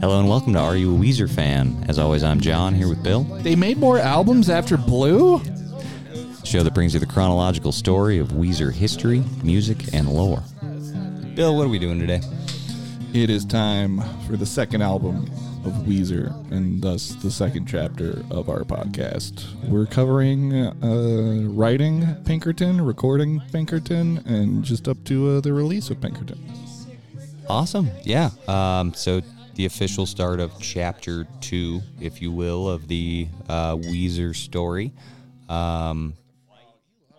Hello and welcome to Are You a Weezer Fan? As always, I'm John here with Bill. They made more albums after Blue? Show that brings you the chronological story of Weezer history, music, and lore. Bill, what are we doing today? It is time for the second album of Weezer, and thus the second chapter of our podcast. We're covering uh, writing Pinkerton, recording Pinkerton, and just up to uh, the release of Pinkerton. Awesome. Yeah. Um, so the official start of chapter two, if you will, of the uh, Weezer story. Um,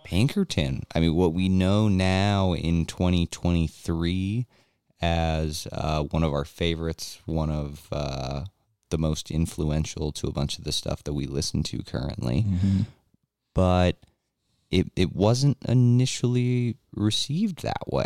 Pinkerton. I mean, what we know now in 2023 as uh, one of our favorites, one of uh, the most influential to a bunch of the stuff that we listen to currently. But it, it wasn't initially received that way.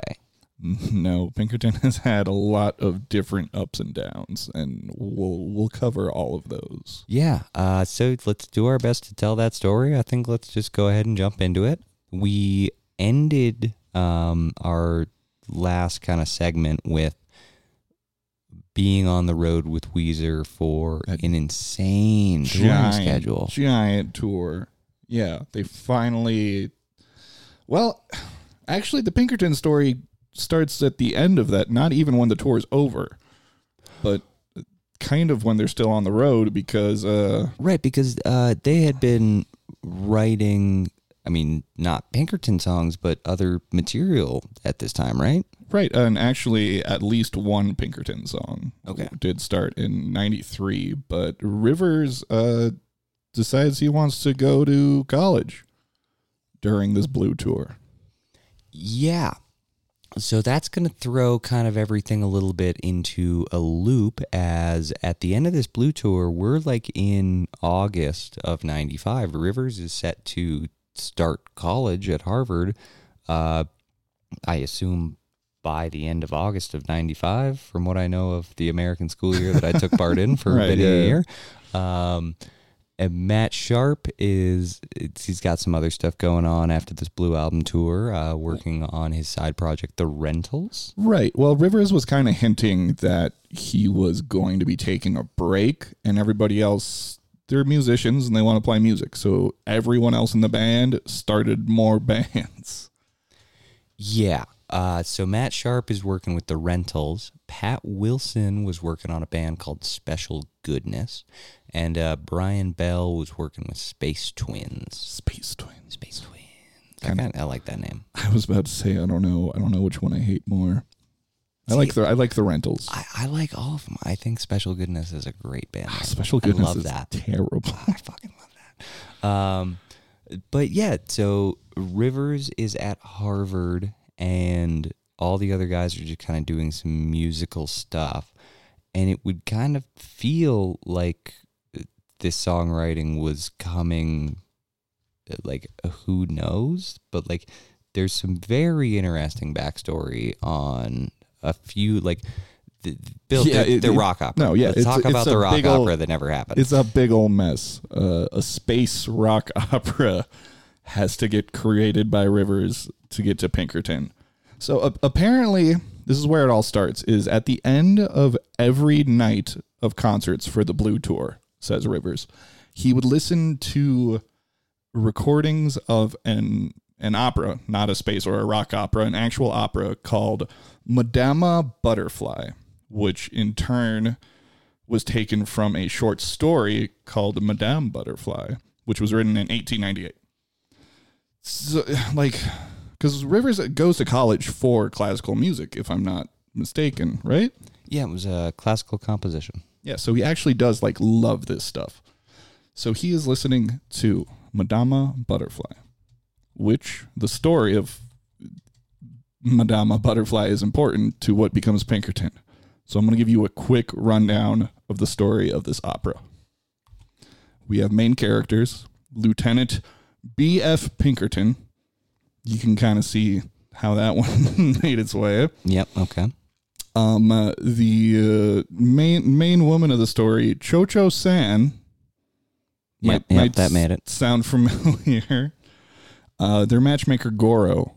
No, Pinkerton has had a lot of different ups and downs, and we'll we'll cover all of those. Yeah. Uh, so let's do our best to tell that story. I think let's just go ahead and jump into it. We ended um, our last kind of segment with being on the road with Weezer for an insane touring schedule. giant tour. Yeah, they finally. Well, actually, the Pinkerton story starts at the end of that. Not even when the tour is over, but kind of when they're still on the road because uh Right, because uh, they had been writing, I mean, not Pinkerton songs, but other material at this time, right? right and actually at least one Pinkerton song Okay. did start in 93 but Rivers uh decides he wants to go to college during this blue tour. Yeah. So that's going to throw kind of everything a little bit into a loop as at the end of this blue tour, we're like in August of 95. Rivers is set to start college at Harvard. Uh, I assume by the end of August of 95, from what I know of the American school year that I took part in for Right, a bit of yeah. a year. Um, and Matt Sharp is it's, he's got some other stuff going on after this Blue album tour, uh, working on his side project, The Rentals. Right. Well, Rivers was kind of hinting that he was going to be taking a break, and everybody else, they're musicians and they want to play music. So everyone else in the band started more bands. Yeah. Uh, so Matt Sharp is working with The Rentals. Pat Wilson was working on a band called Special Goodness, and uh, Brian Bell was working with Space Twins. Space Twins. Space Twins. I, I like that name. I was about to say I don't know. I don't know which one I hate more. I like the I like the rentals. I, I like all of them. I think Special Goodness is a great band. name. Special goodness I love is that. terrible. I fucking love that. Um, but yeah, so Rivers is at Harvard, and all the other guys are just kind of doing some musical stuff, and it would kind of feel like this songwriting was coming, uh, like who knows, but like there's some very interesting backstory on a few like. The, Bill, Yeah, the, the it- rock opera. no, yeah, Let's it's- talk it's about the rock big ol- opera that never happened. It's a big old mess. Uh, a space rock opera has to get created by Rivers to get to Pinkerton. So uh, apparently, this is where it all starts. Is at the end of every night of concerts for the Blue Tour, says Rivers, he would listen to recordings of an an opera, not a space or a rock opera, an actual opera called Madama Butterfly, which in turn was taken from a short story called Madame Butterfly, which was written in 1898. So, like, because Rivers goes to college for classical music, if I'm not mistaken, right? Yeah, it was a classical composition. Yeah, so he actually does like love this stuff. So he is listening to Madama Butterfly, which the story of Madama Butterfly is important to what becomes Pinkerton. So I'm going to give you a quick rundown of the story of this opera. We have main characters Lieutenant B.F. Pinkerton. You can kind of see how that one made its way. Yep. Okay. Um, uh, the uh, main main woman of the story, Chocho San. Yep, yep, that made it. Sound familiar? Uh, their matchmaker Goro,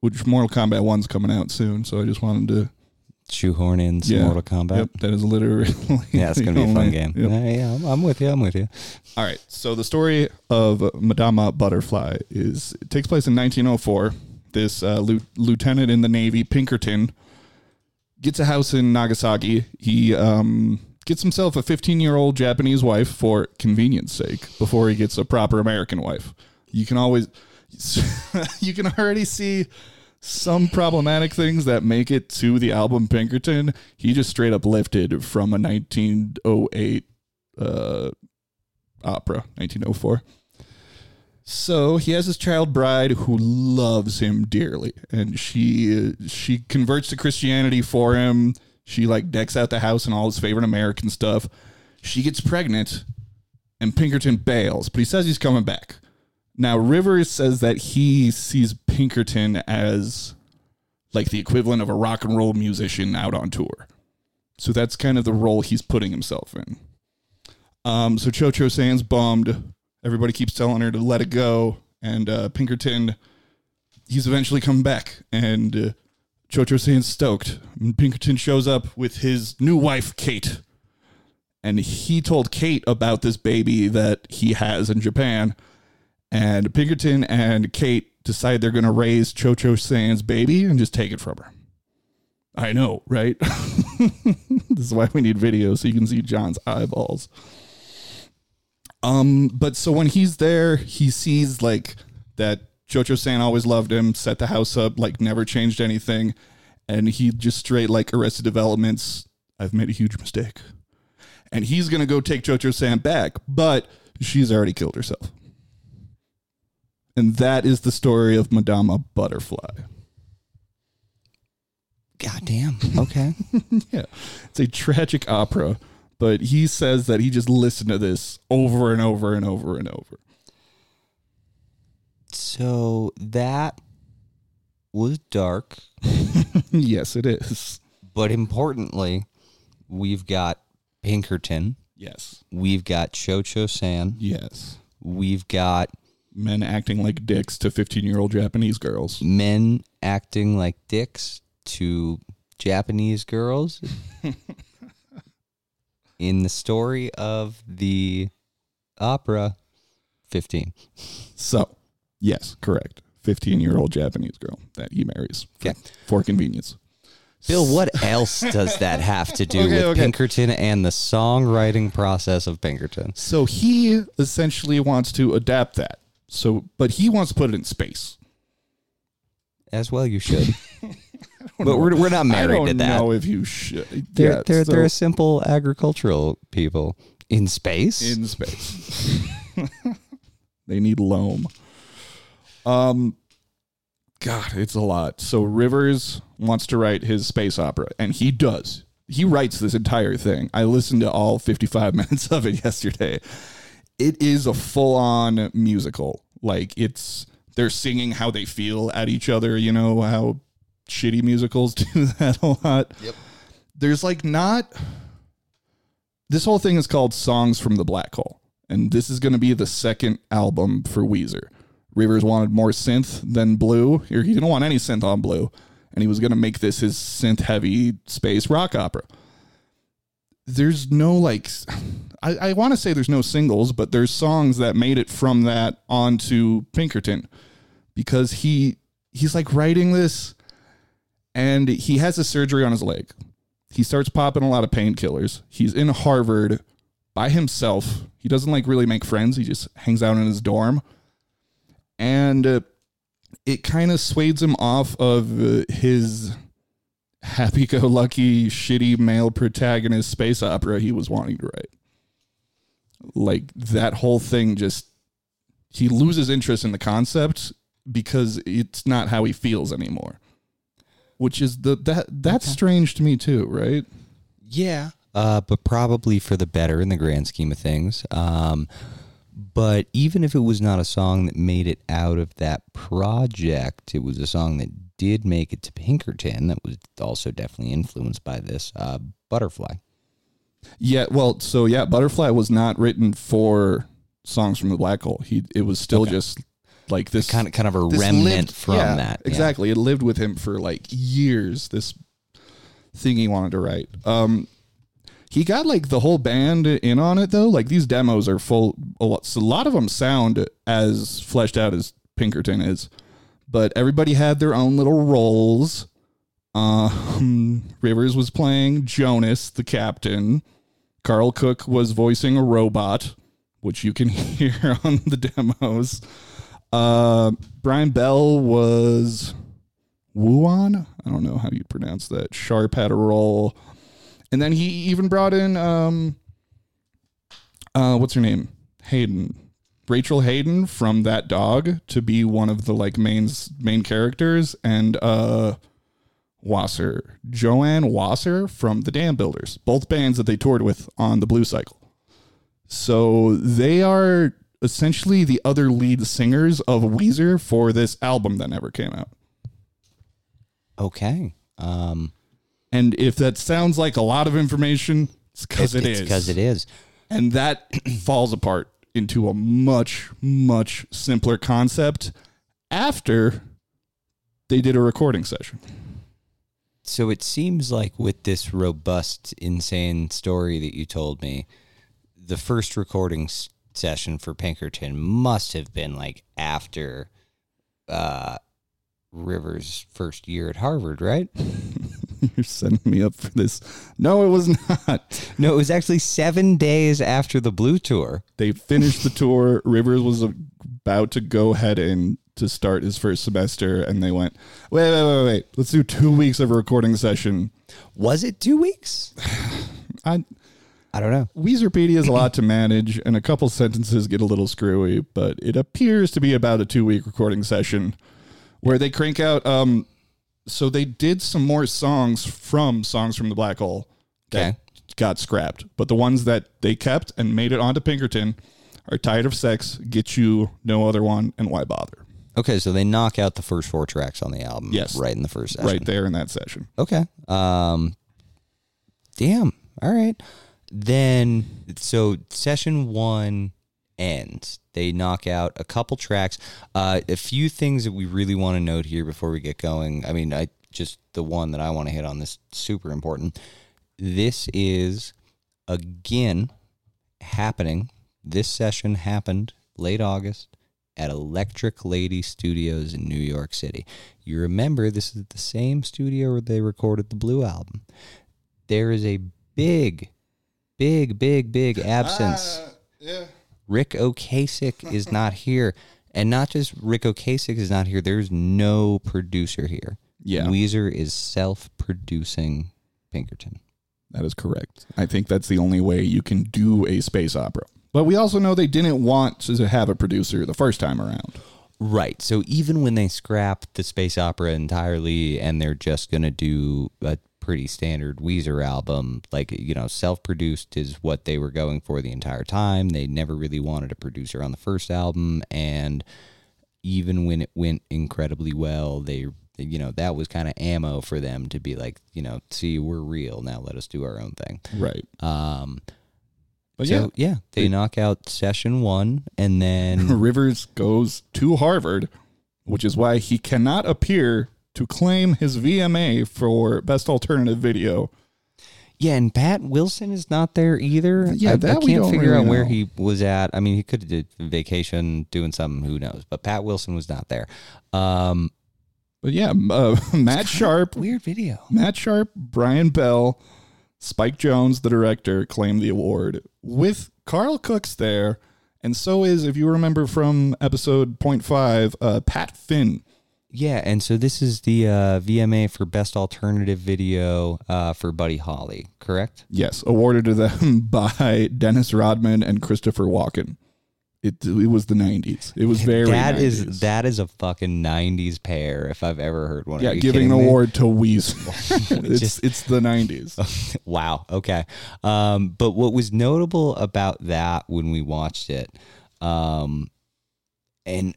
which Mortal Kombat One's coming out soon, so I just wanted to shoehorn in some Yeah. Mortal Kombat. Yep, that is literally. Yeah, it's gonna be a fun game. yep. Yeah, yeah, I'm, I'm with you. I'm with you. All right. So the story of Madama Butterfly is it takes place in 1904. This uh, lieu- lieutenant in the Navy, Pinkerton, gets a house in Nagasaki. He um, gets himself a 15 year old Japanese wife for convenience sake before he gets a proper American wife. You can always, you can already see some problematic things that make it to the album Pinkerton. He just straight up lifted from a 1908 uh, opera, 1904. So he has his child bride who loves him dearly, and she she converts to Christianity for him. She like decks out the house and all his favorite American stuff. She gets pregnant, and Pinkerton bails, but he says he's coming back. Now Rivers says that he sees Pinkerton as like the equivalent of a rock and roll musician out on tour. So that's kind of the role he's putting himself in. Um, so Cho Cho San's bummed. Everybody keeps telling her to let it go. And uh, Pinkerton, he's eventually come back. And uh, Cho Cho San's stoked. And Pinkerton shows up with his new wife, Kate. And he told Kate about this baby that he has in Japan. And Pinkerton and Kate decide they're going to raise Cho Cho San's baby and just take it from her. I know, right? this is why we need video so you can see John's eyeballs. Um, but so when he's there, he sees like that Jojo San always loved him, set the house up, like never changed anything, and he just straight like arrested developments. I've made a huge mistake, and he's gonna go take Jojo San back, but she's already killed herself, and that is the story of Madama Butterfly. God damn. Okay. yeah, it's a tragic opera, but he says that he just listened to this over and over and over and over. so that was dark, yes, it is. but importantly, we've got Pinkerton. Yes. We've got Cho Cho San. Yes. We've got Men acting like dicks to 15 year old Japanese girls. men acting like dicks to Japanese girls in the story of the opera 15. So, yes, correct. 15 year old Japanese girl that he marries for, Okay. for convenience. Bill, what else does that have to do Okay, with okay. Pinkerton and the songwriting process of Pinkerton? So he essentially wants to adapt that. So, but he wants to put it in space. As well, you should. but we're, we're not married I don't to that. know if you should. They're, Yeah, they're, so- they're simple agricultural people in space. in space. they need loam. Um, God, it's a lot. So Rivers wants to write his space opera, and he does. He writes this entire thing. I listened to all 55 minutes of it yesterday. It is a full-on musical. Like it's they're singing how they feel at each other. You know how shitty musicals do that a lot. Yep. There's like not this whole thing is called Songs from the Black Hole, and this is going to be the second album for Weezer. Rivers wanted more synth than Blue, or he didn't want any synth on Blue, and he was going to make this his synth heavy space rock opera. There's no like, I, I want to say there's no singles, but there's songs that made it from that onto Pinkerton because he he's like writing this and he has a surgery on his leg. He starts popping a lot of painkillers. He's in Harvard by himself. He doesn't like really make friends. He just hangs out in his dorm. And uh, it kind of swayed him off of uh, his happy go lucky, shitty male protagonist space opera he was wanting to write. Like that whole thing just, he loses interest in the concept because it's not how he feels anymore which is the that that's strange to me too, right? Yeah. Uh, but probably for the better in the grand scheme of things. Um, but even if it was not a song that made it out of that project, it was a song that did make it to Pinkerton that was also definitely influenced by this uh, Butterfly. Yeah, well, so yeah, Butterfly was not written for songs from the black hole. He it was still just like this Kind of, kind of a remnant lived- from yeah, that. yeah. Exactly. It lived with him for like years. This thing he wanted to write. Um, he got like the whole band in on it though. Like these demos are full. A lot, so a lot of them sound as fleshed out as Pinkerton is, but everybody had their own little roles. Um, Rivers was playing Jonas, the captain. Karl Koch was voicing a robot, which you can hear on the demos. Uh, Brian Bell was Wuan. I don't know how you pronounce that. Sharp had a role, and then he even brought in um, uh, what's her name? Haden. Rachel Haden from that dog to be one of the like main main characters, and uh, Wasser, Joanne Wasser from the Dambuilders, both bands that they toured with on the Blue Cycle. So they are essentially the other lead singers of Weezer for this album that never came out. Okay. Um, And if that sounds like a lot of information, it's because it is. because it is. And that falls apart into a much, much simpler concept after they did a recording session. So it seems like with this robust, insane story that you told me, the first recording session for Pinkerton must have been like after uh, Rivers' first year at Harvard, right? You're setting me up for this. No, it was not. No, it was actually seven days after the Blue Tour. They finished the tour. Rivers was about to go ahead and to start his first semester, and they went, wait, wait, wait, wait. Let's do two weeks of a recording session. Was it two weeks? I I don't know. Weezerpedia is a lot to manage, and a couple sentences get a little screwy, but it appears to be about a two week recording session where they crank out. Um, so they did some more songs from songs from the Black Hole that Okay. got scrapped, but the ones that they kept and made it onto Pinkerton are "Tired of Sex," "Get You," "No Other One," and "Why Bother." Okay, so they knock out the first four tracks on the album. Yes. right in the first session. Right there in that session. Okay. Um damn. All right. Then so session 1 ends. They knock out a couple tracks. Uh a few things that we really want to note here before we get going. I mean, I just the one that I want to hit on this super important. This is again happening. This session happened late August at Electric Lady Studios in New York City. You remember this is the same studio where they recorded the Blue album. There is a big, big, big, big absence. yeah. Ric Ocasek is not here. And not just Ric Ocasek is not here, there's no producer here. Yeah. Weezer is self producing Pinkerton. That is correct. I think that's the only way you can do a space opera. But we also know they didn't want to have a producer the first time around. Right. So even when they scrap the space opera entirely and they're just going to do a pretty standard Weezer album, like, you know, self produced is what they were going for the entire time. They never really wanted a producer on the first album. And even when it went incredibly well, they, you know, that was kind of ammo for them to be like, you know, see, we're real. Now let us do our own thing. Right. Um, But yeah, so, yeah, they knock out session one and then. Rivers goes to Harvard, which is why he cannot appear to claim his VMA for Best Alternative Video. Yeah, and Pat Wilson is not there either. Yeah, I, that I can't don't figure really out where know. he was at. I mean, he could have did vacation doing something. Who knows? But Pat Wilson was not there. Um, But yeah, uh, Matt Sharp, weird video. Matt Sharp, Brian Bell, Spike Jonze, the director, claimed the award with Karl Koch's there. And so is, if you remember from episode 0.5, uh, Pat Finn. Yeah, and so this is the uh, VMA for best alternative video uh, for Buddy Holly, correct? Yes, awarded to them by Dennis Rodman and Christopher Walken. It, it was the 90s. It was very That 90s. is that is a fucking '90s pair if I've ever heard one. Yeah, giving an award to Weezer. it's Just- it's the 90s. wow. Okay. Um, but what was notable about that when we watched it, um, and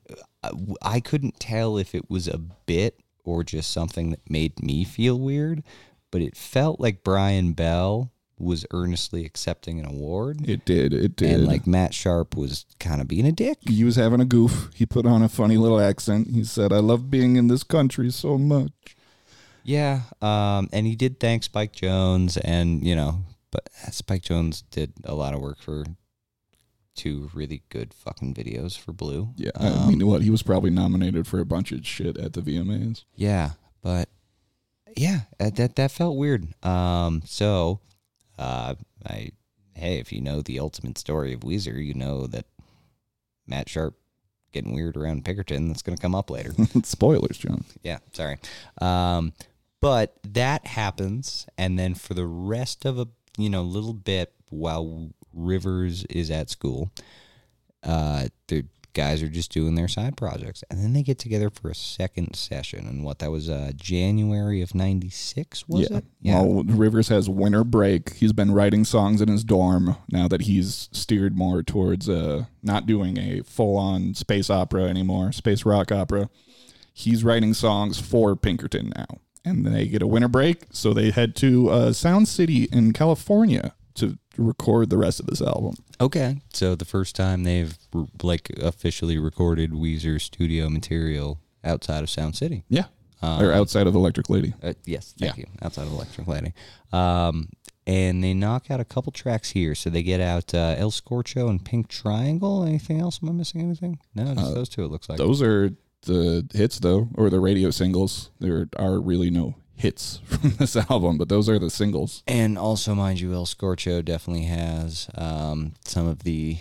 I- couldn't tell if it was a bit or just something that made me feel weird, but it felt like Brian Bell was earnestly accepting an award, It did. It did. and like Matt Sharp was kind of being a dick. he was having a goof. He put on a funny little accent. He said, "I love being in this country so much." Yeah, um, and he did thank Spike Jonze, and you know, but Spike Jonze did a lot of work for two really good fucking videos for Blue. Yeah, I Um, mean, what he was probably nominated for a bunch of shit at the VMAs. Yeah, but yeah, that that felt weird. Um, so, uh, I hey, if you know the ultimate story of Weezer, you know that Matt Sharp getting weird around Pinkerton. That's going to come up later. Spoilers, John. yeah, sorry. Um, but that happens, and then for the rest of a you know little bit while Rivers is at school, uh, the guys are just doing their side projects, and then they get together for a second session. And what that was, uh, January of '96, was yeah. it? Well, Rivers has winter break. He's been writing songs in his dorm now that he's steered more towards uh, not doing a full on space opera anymore, space rock opera. He's writing songs for Pinkerton now. And they get a winter break, so they head to uh, Sound City in California to record the rest of this album. Okay, so the first time they've like officially recorded Weezer studio material outside of Sound City. Yeah. Um, or outside of Electric Lady. Uh, yes, thank Yeah. you. Outside of Electric Lady. Um, and they knock out a couple tracks here. So they get out uh, El Scorcho and Pink Triangle. Anything else? Am I missing anything? No, just those two, it looks like. Those are the hits, though, or the radio singles. There are really no hits from this album, but those are the singles. and also, mind you, El Scorcho definitely has um, some of the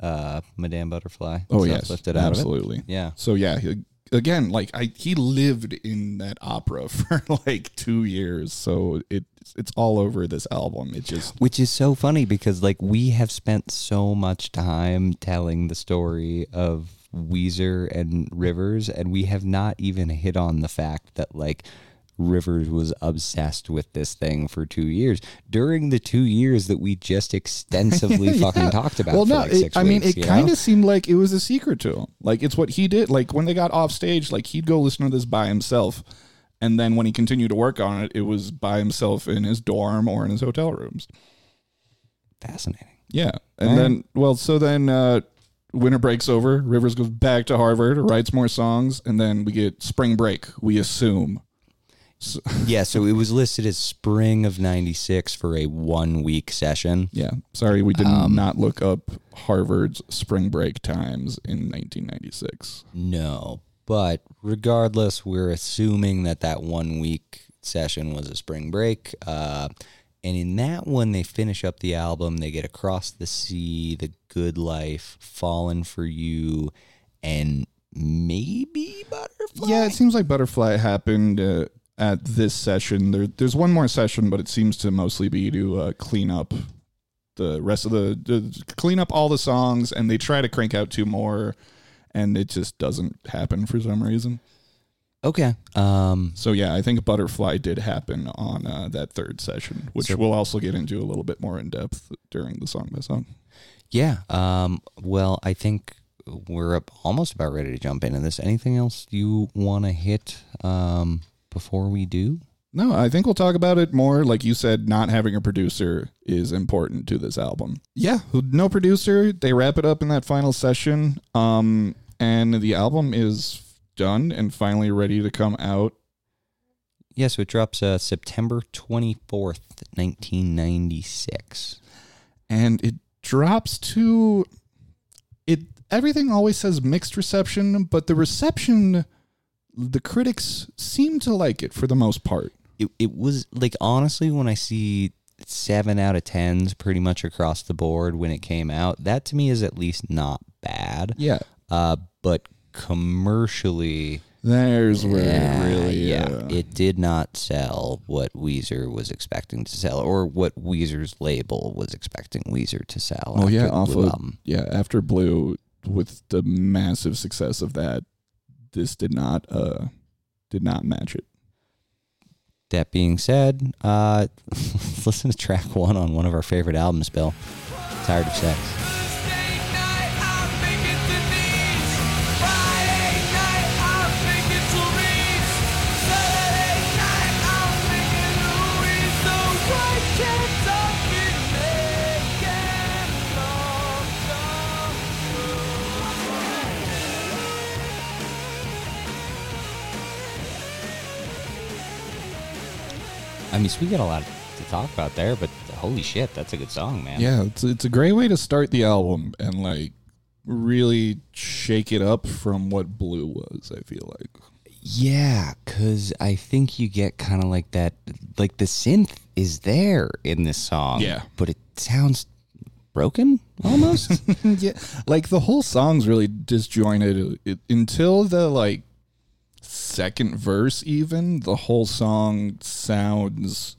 uh, Madame Butterfly Oh, stuff yes. lifted out of it. absolutely. Yeah. So, yeah, he- again, like I, he lived in that opera for like two years. So it, it's all over this album. It just, Which is so funny because like we have spent so much time telling the story of Weezer and Rivers, and we have not even hit on the fact that like Rivers was obsessed with this thing for two years during the two years that we just extensively fucking talked about. well, no, like it, I mean, it kind of seemed like it was a secret to him. Like it's what he did. Like when they got off stage, like he'd go listen to this by himself. And then when he continued to work on it, it was by himself in his dorm or in his hotel rooms. fascinating. Yeah. And Right. then, well, so then uh, winter breaks over. Rivers goes back to Harvard, writes more songs, and then we get spring break, we assume. Yeah, so it was listed as spring of '96 for a one week session. Yeah. Sorry, we did Um, not look up Harvard's spring break times in 1996. No, but regardless, we're assuming that that one week session was a spring break. Uh, and in that one, they finish up the album. They get Across the Sea, The Good Life, Fallen for You, and maybe Butterfly. Yeah, it seems like Butterfly happened uh, at this session. There, there's one more session, but it seems to mostly be to uh, clean up the rest of the, the clean up all the songs, and they try to crank out two more, and it just doesn't happen for some reason. Okay. Um, So yeah, I think Butterfly did happen on uh, that third session, which So- we'll also get into a little bit more in depth during the song by song. yeah. Um, well, I think we're up almost about ready to jump into this. Anything else you want to hit um, before we do? No, I think we'll talk about it more. Like you said, not having a producer is important to this album. Yeah, no producer. They wrap it up in that final session. Um, and the album is done and finally ready to come out. Yeah, so it drops uh, September 24th, 1996. And it drops to it everything always says mixed reception, but the reception the critics seem to like it for the most part. It, it was like, honestly, when I see seven out of tens pretty much across the board when it came out, that to me is at least not bad. Yeah. Uh, but commercially, There's where yeah, it really yeah, uh, it did not sell what Weezer was expecting to sell, or what Weezer's label was expecting Weezer to sell. Oh yeah, off Blue of Album. yeah after Blue with the massive success of that, this did not uh did not match it. That being said, uh, listen to track one on one of our favorite albums, Bill. Tired of Sex. I mean, so we got a lot to talk about there, but holy shit, that's a good song, man. Yeah, it's it's a great way to start the album and like really shake it up from what Blue was. I feel like. Yeah, because I think you get kind of like that, like the synth is there in this song. Yeah. But it sounds broken almost. yeah, like the whole song's really disjointed it, until the like second verse. Even the whole song sounds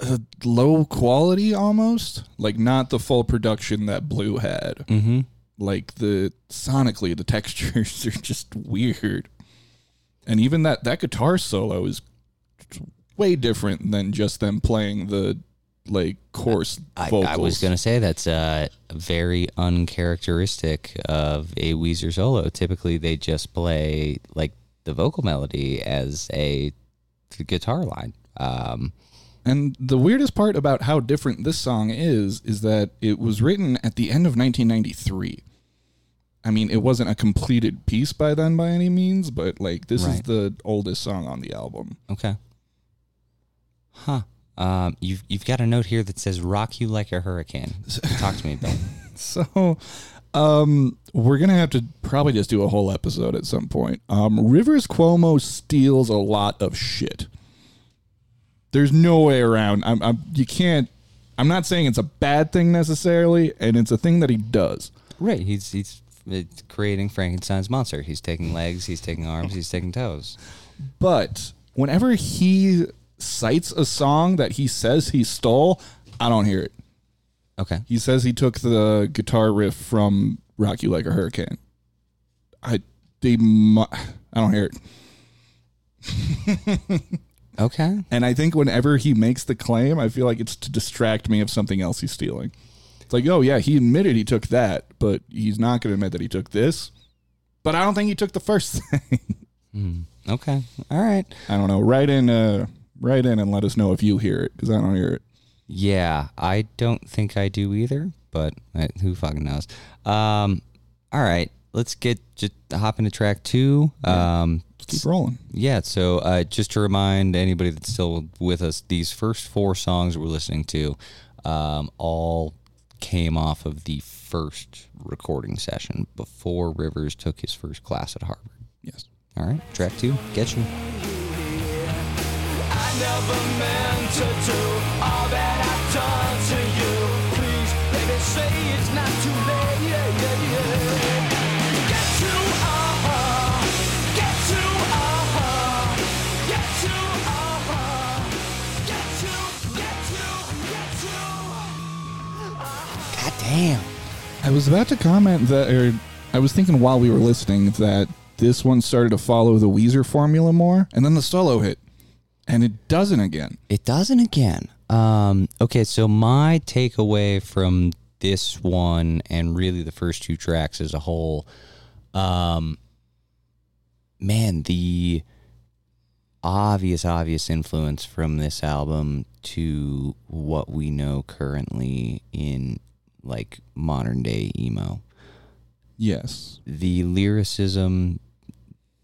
uh, low quality, almost like not the full production that Blue had. mm-hmm. Like the sonically, the textures are just weird, and even that that guitar solo is way different than just them playing the like coarse I, vocals. I was gonna say that's uh, very uncharacteristic of a Weezer solo. Typically, they just play like the vocal melody as a guitar line. Um, And the weirdest part about how different this song is is that it was written at the end of 1993. I mean, it wasn't a completed piece by then by any means, but like this is the oldest song on the album. okay. Huh. Um, you've you've got a note here that says "Rock you like a hurricane." Talk to me, Bill. So, um, we're gonna have to probably just do a whole episode at some point. Um, Rivers Cuomo steals a lot of shit. There's no way around. I'm, I'm. You can't. I'm not saying it's a bad thing necessarily, and it's a thing that he does. Right. He's he's creating Frankenstein's monster. He's taking legs. He's taking arms. He's taking toes. But whenever he cites a song that he says he stole, I don't hear it. Okay. He says he took the guitar riff from "Rock You Like a Hurricane." I they mu- I don't hear it. Okay. And I think whenever he makes the claim, I feel like it's to distract me of something else he's stealing. It's like, oh yeah, he admitted he took that, but he's not going to admit that he took this. But I don't think he took the first thing. Okay. All right. I don't know. Write in, uh, write in, and let us know if you hear it because I don't hear it. Yeah, I don't think I do either, but uh, who fucking knows? Um, all right, let's get just hop into track two. Um, Keep rolling. yeah, so uh, just to remind anybody that's still with us, these first four songs we're listening to um, all came off of the first recording session before Rivers took his first class at Harvard. Yes. All right, track two, get you. Never meant to do all that I've done to you. Please, baby, say it's not too late. Yeah, yeah, yeah. God damn. I was about to comment that, or I was thinking while we were listening that this one started to follow the Weezer formula more, and then the solo hit, and it doesn't again. It doesn't again. Um, okay, so my takeaway from this one and really the first two tracks as a whole, um, man, the obvious, obvious influence from this album to what we know currently in like modern day emo Yes. the lyricism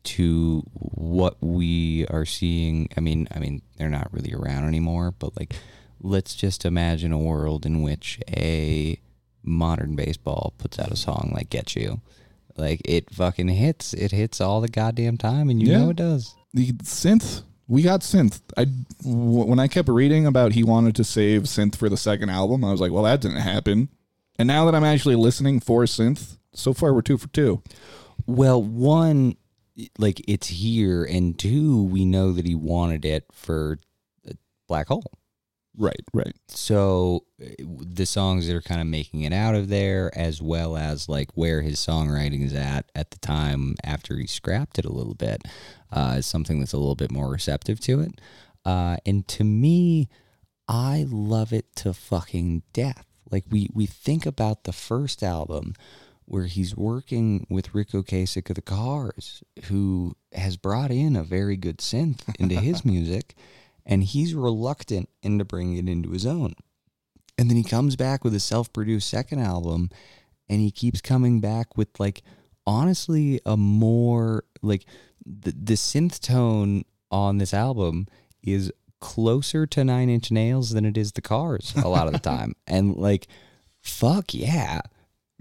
to what we are seeing. I mean i mean they're not really around anymore but like let's just imagine a world in which a modern baseball puts out a song like get you. Like it fucking hits it hits all the goddamn time and you Yeah. know it does. The synth we got synth. I w- when i kept reading about he wanted to save synth for the second album i was like well that didn't happen. And now that i'm actually listening for synth so far we're two for two. Well one like it's here and two we know that he wanted it for black hole. Right right. So uh, the songs that are kind of making it out of there as well as like where his songwriting is at at the time after he scrapped it a little bit uh, is something that's a little bit more receptive to it. Uh, and to me i love it to fucking death. Like we we think about the first album where he's working with Ric Ocasek of the Cars, who has brought in a very good synth into his music, and he's reluctant into bringing it into his own. And then he comes back with a self-produced second album, and he keeps coming back with like honestly a more like the the synth tone on this album is closer to Nine Inch Nails than it is the Cars a lot of the time, and like, fuck yeah,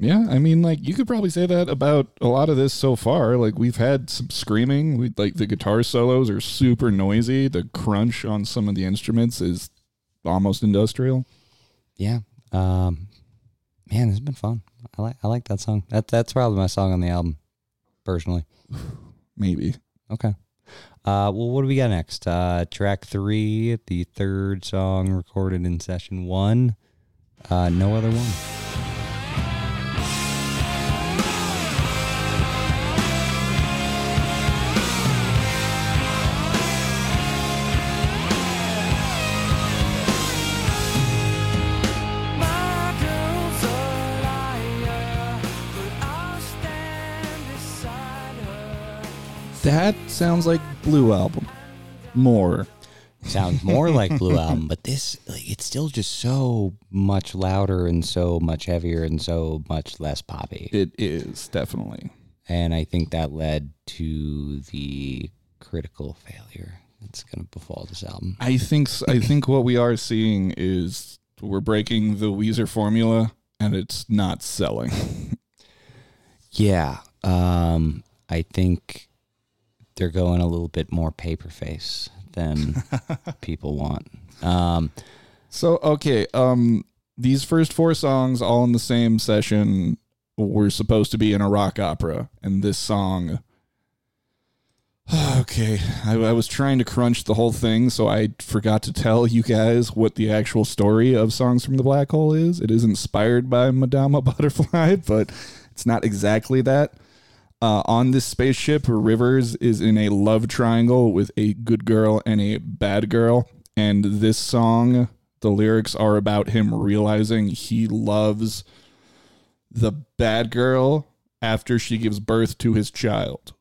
Yeah, I mean, like you could probably say that about a lot of this so far. Like we've had some screaming. We like the guitar solos are super noisy. The crunch on some of the instruments is almost industrial. yeah. Um, man, it's been fun. I like I like that song. That that's probably my song on the album, personally. Maybe. Okay. Uh, well, what do we got next? Uh, track three, the third song recorded in session one. Uh, no other one. That sounds like Blue album. More. Sounds more like Blue Album, but this, like, it's still just so much louder and so much heavier and so much less poppy. It is definitely. And I think that led to the critical failure that's going to befall this album. I think I think what we are seeing is we're breaking the Weezer formula and it's not selling. Yeah. Um, I think they're going a little bit more paper face than people want. Um, So okay, um these first four songs all in the same session were supposed to be in a rock opera and this song Okay, I, I was trying to crunch the whole thing, so I forgot to tell you guys what the actual story of Songs from the Black Hole is. It is inspired by Madama Butterfly, but it's not exactly that. Uh, on this spaceship, Rivers is in a love triangle with a good girl and a bad girl. And this song, the lyrics are about him realizing he loves the bad girl after she gives birth to his child.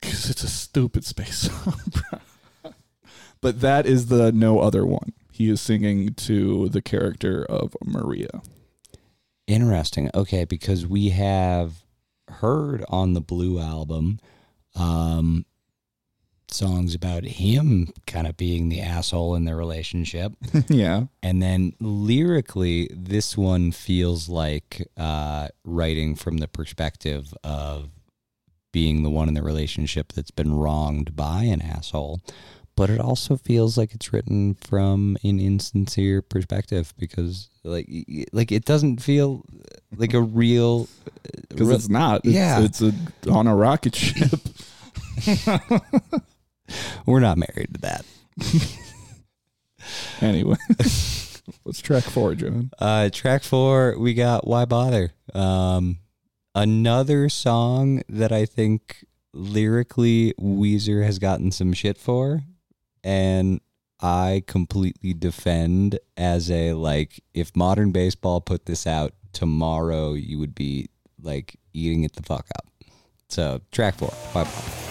Because it's a stupid space opera. but that is the no other one. He is singing to the character of Maria. Interesting. Okay, because we have heard on the Blue album um, songs about him kind of being the asshole in their relationship. yeah. And then lyrically, this one feels like uh, writing from the perspective of being the one in the relationship that's been wronged by an asshole. But it also feels like it's written from an insincere perspective because, like, like it doesn't feel like a real. Because it's not. It's, Yeah. It's a, on a rocket ship. We're not married to that. anyway. Let's track four, John. Uh, track four, we got "Why Bother." Um, another song that I think lyrically Weezer has gotten some shit for, and I completely defend as a like if modern baseball put this out tomorrow, you would be like eating it the fuck up. So track four, "Why Bother."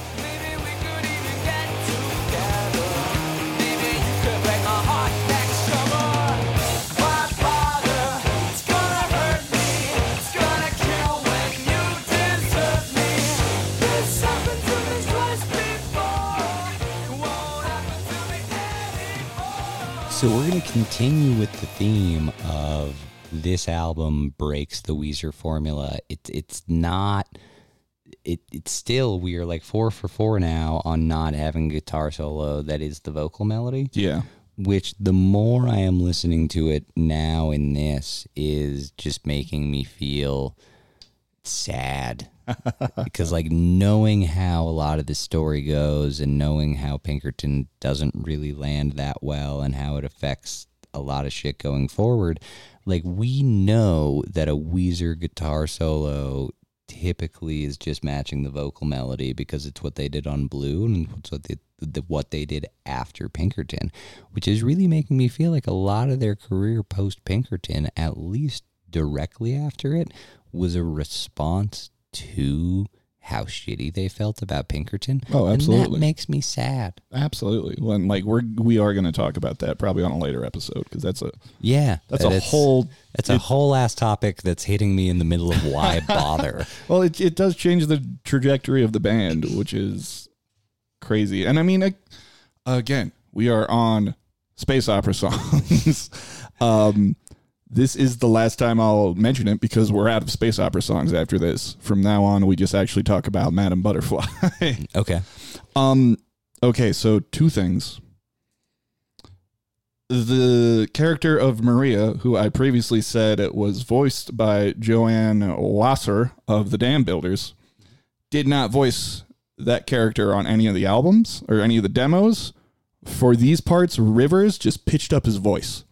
So we're going to continue with the theme of this album breaks the Weezer formula. It, it's not. It, it's still we are like four for four now on not having guitar solo that is the vocal melody. Yeah. Which the more I am listening to it now in this is just making me feel sad because like knowing how a lot of the story goes and knowing how Pinkerton doesn't really land that well and how it affects a lot of shit going forward, like we know that a Weezer guitar solo typically is just matching the vocal melody because it's what they did on Blue and it's what they the, what they did after Pinkerton, which is really making me feel like a lot of their career post Pinkerton, at least directly after it, was a response to how shitty they felt about Pinkerton. Oh, And absolutely. that makes me sad. Absolutely. Well, and, like we're we are going to talk about that probably on a later episode because that's a Yeah, that's a whole It's a whole ass topic that's hitting me in the middle of why bother. well it it does change the trajectory of the band, which is crazy. And I mean, I, again, we are on space opera songs. um, this is the last time I'll mention it because we're out of space opera songs after this. From now on, we just actually talk about Madame Butterfly. Okay. um, okay, so two things. The character of Maria, who I previously said was voiced by Joanna Wasser of the Dambuilders, did not voice that character on any of the albums or any of the demos. For these parts, Rivers just pitched up his voice.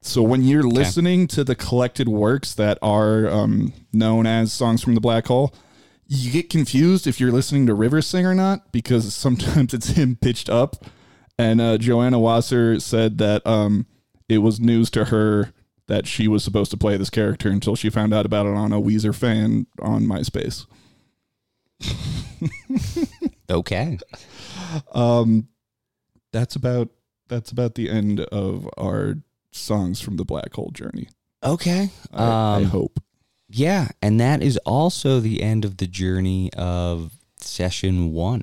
So when you're listening to the collected works that are um, known as songs from the black hole, you get confused if you're listening to Rivers sing or not because sometimes it's him pitched up. And uh, Joanna Wasser said that um, it was news to her that she was supposed to play this character until she found out about it on a Weezer fan on MySpace. Okay. Um, that's about that's about the end of our songs from the black hole journey. Okay. I, I Um, hope. Yeah, and that is also the end of the journey of session one.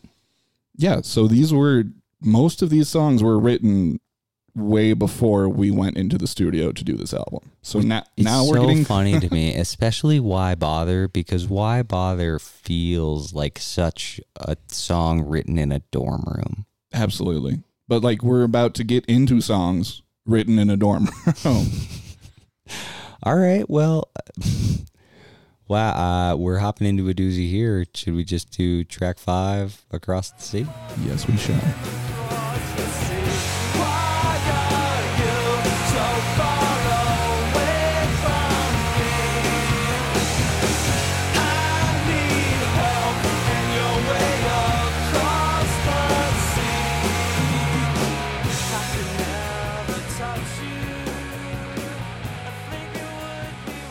Yeah, so these were most of these songs were written way before we went into the studio to do this album. So now It's now so we're getting funny to me, especially "Why Bother" because "Why Bother" feels like such a song written in a dorm room. absolutely. But like we're about to get into songs written in a dorm room. All right, well, wow, uh, we're hopping into a doozy here. Should we just do track five, "Across the Sea"? yes, we shall.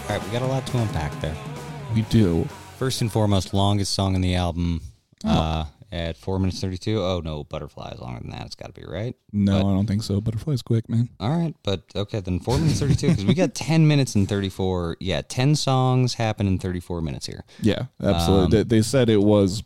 All right, we got a lot to unpack there. We do. First and foremost, longest song in the album uh, at four minutes thirty-two. Oh no, "Butterfly" is longer than that. It's got to be right. No, But- I don't think so. Butterfly's quick, man. All right, but okay, then four minutes thirty-two because we got ten minutes and thirty-four. Yeah, ten songs happen in thirty-four minutes here. Yeah, absolutely. Um, they, they said it was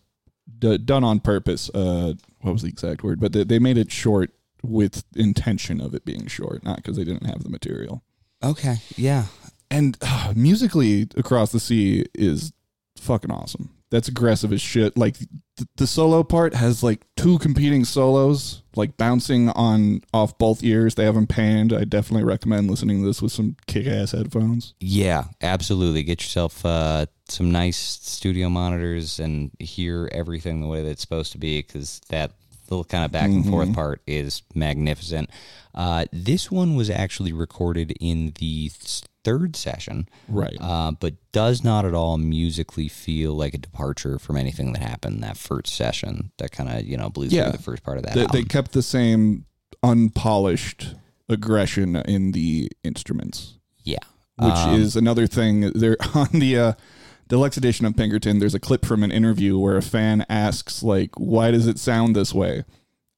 d- done on purpose. Uh, what was the exact word? But they, they made it short with intention of it being short, not because they didn't have the material. Okay, yeah, And uh, musically, Across the Sea is fucking awesome. That's aggressive as shit. Like th- the solo part has like two competing solos, like bouncing on off both ears. They have them panned. I definitely recommend listening to this with some kick-ass headphones. yeah, absolutely. Get yourself uh, some nice studio monitors and hear everything the way that it's supposed to be because that little kind of back and forth part is magnificent. Uh, this one was actually recorded in the third session. Right. uh, but does not at all musically feel like a departure from anything that happened in that first session that kind of you know blew Yeah. through the first part of that they, they kept the same unpolished aggression in the instruments, yeah, which Um, is another thing. They're on the uh, deluxe edition of Pinkerton, there's a clip from an interview where a fan asks, like, "Why does it sound this way?"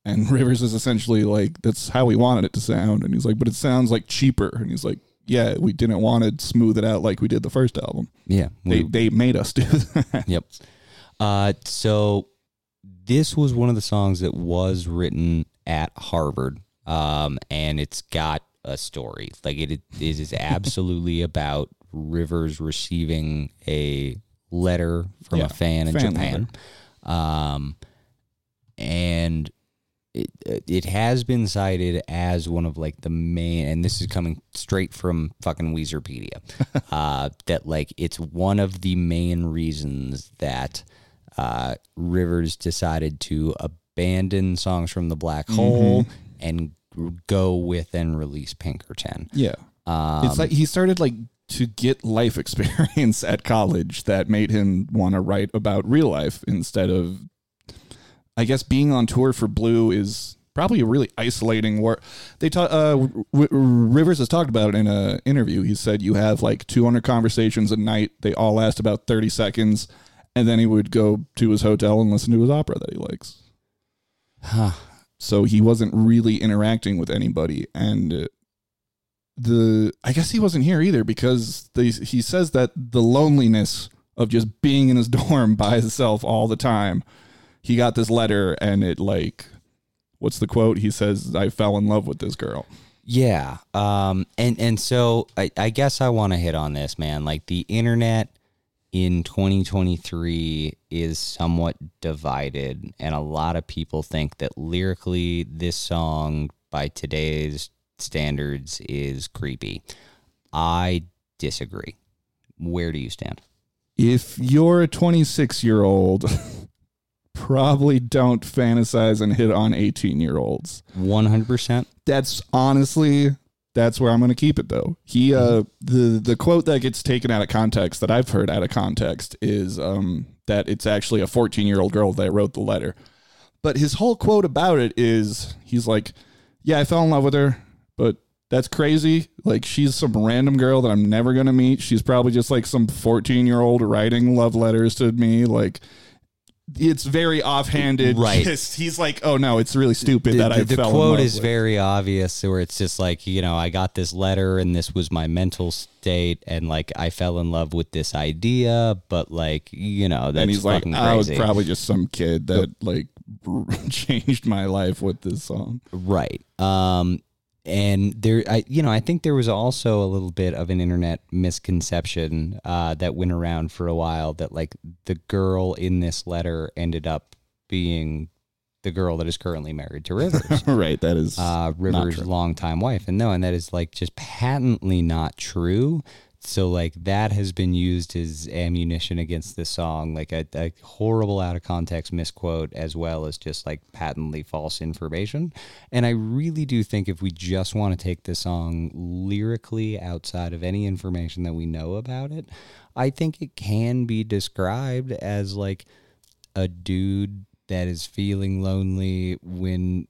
And Rivers is essentially like, "That's how we wanted it to sound," and he's like, "But it sounds like cheaper," and he's like. Yeah, we didn't want to smooth it out like we did the first album. yeah. They we- they made us do that. Yep. Uh, so this was one of the songs that was written at Harvard, um, and it's got a story. Like it, it is absolutely about Rivers receiving a letter from Yeah, a fan in fan Japan, um, and it it has been cited as one of like the main, and this is coming straight from fucking Weezerpedia, uh, that like it's one of the main reasons that uh, Rivers decided to abandon songs from the Black Hole and go with and release Pinkerton. Yeah. Um, it's like he started like to get life experience at college that made him want to write about real life instead of I guess being on tour for Blue is probably a really isolating work. They talk uh Rivers has talked about it in an interview. He said you have like 200 conversations a night. They all last about 30 seconds and then he would go to his hotel and listen to his opera that he likes. Huh. So he wasn't really interacting with anybody and uh, the I guess he wasn't here either because they, he says that the loneliness of just being in his dorm by himself all the time. He got this letter and it like What's the quote? He says, "I fell in love with this girl." Yeah. Um and and so I, I guess I want to hit on this, man. Like the internet in 2023 is somewhat divided and a lot of people think that lyrically this song by today's standards is creepy. I disagree. Where do you stand? If you're a 26 year old, probably don't fantasize and hit on 18 year olds. 100%? That's honestly that's where I'm going to keep it though. He uh the the quote that gets taken out of context that I've heard out of context is um that it's actually a 14-year-old girl that wrote the letter. But his whole quote about it is he's like, "Yeah, I fell in love with her, but that's crazy. Like she's some random girl that I'm never going to meet. She's probably just like some 14-year-old writing love letters to me like it's very offhanded. Right. Just- he's like, "Oh no, it's really stupid the, that I the, the fell in quote is with." very obvious where it's just like you know i got this letter and this was my mental state and like i fell in love with this idea but like you know that's and he's like, I was probably just some kid that like changed my life with this song. right um and there i you know i think there was also a little bit of an internet misconception uh that went around for a while that like the girl in this letter ended up being the girl that is currently married to rivers right, that is uh, River's longtime wife. And no, and that is like just patently not true. So like that has been used as ammunition against this song, like a, a horrible out of context misquote, as well as just like patently false information. And I really do think if we just want to take this song lyrically outside of any information that we know about it, I think it can be described as like a dude that is feeling lonely when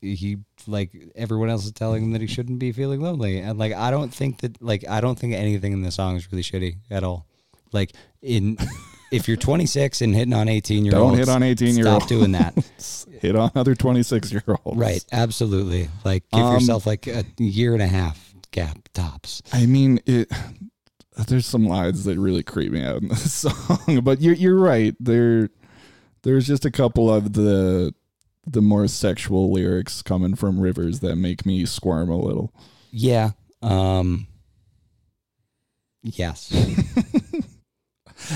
he like everyone else is telling him that he shouldn't be feeling lonely and like i don't think that like i don't think anything in the song is really shitty at all like in if you're 26 and hitting on 18 year olds Don't hit on 18-year-olds. stop doing that hit on other 26 year olds. right absolutely like give Um, yourself like a year and a half gap tops I mean, it. There's some lines that really creep me out in this song, but you're you're right. There, there's just a couple of the the more sexual lyrics coming from Rivers that make me squirm a little. yeah um yes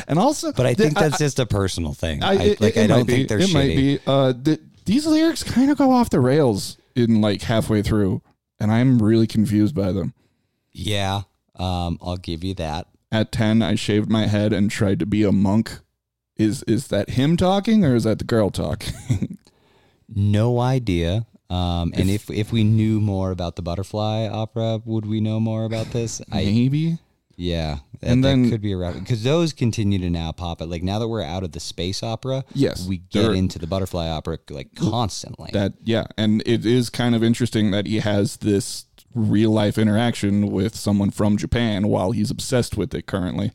And also, but i think that's just a personal thing i, it- like it i don't be, think they're it shitty might be. Uh, the, these lyrics kind of go off the rails in like halfway through, and I'm really confused by them. Yeah, um, I'll give you that. At ten, I shaved my head and tried to be a monk. Is is that him talking or is that the girl talking? No idea. Um, and if if we knew more about the butterfly opera, would we know more about this? I Maybe. yeah, that, And then- could be a route because those continue to now pop up. Like now that we're out of the space opera, Yes, we get into the butterfly opera like constantly. That yeah, and it is kind of interesting that he has this real life interaction with someone from Japan while he's obsessed with it currently.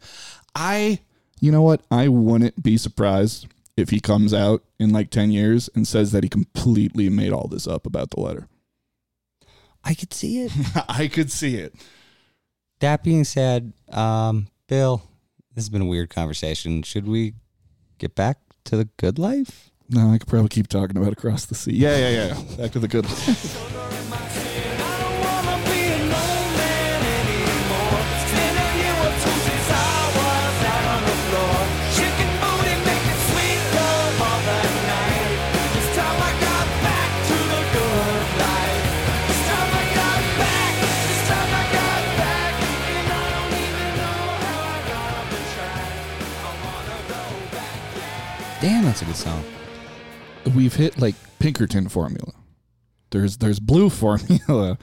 I you know what? I wouldn't be surprised if he comes out in like 10 years and says that he completely made all this up about the letter. I could see it. I could see it. that being said, um, Bill, this has been a weird conversation. Should we get back to the good life? No, I could probably keep talking about across the sea. Yeah, yeah, yeah. Back to the good. I Damn, that's a good song. We've hit like Pinkerton formula. There's there's blue formula,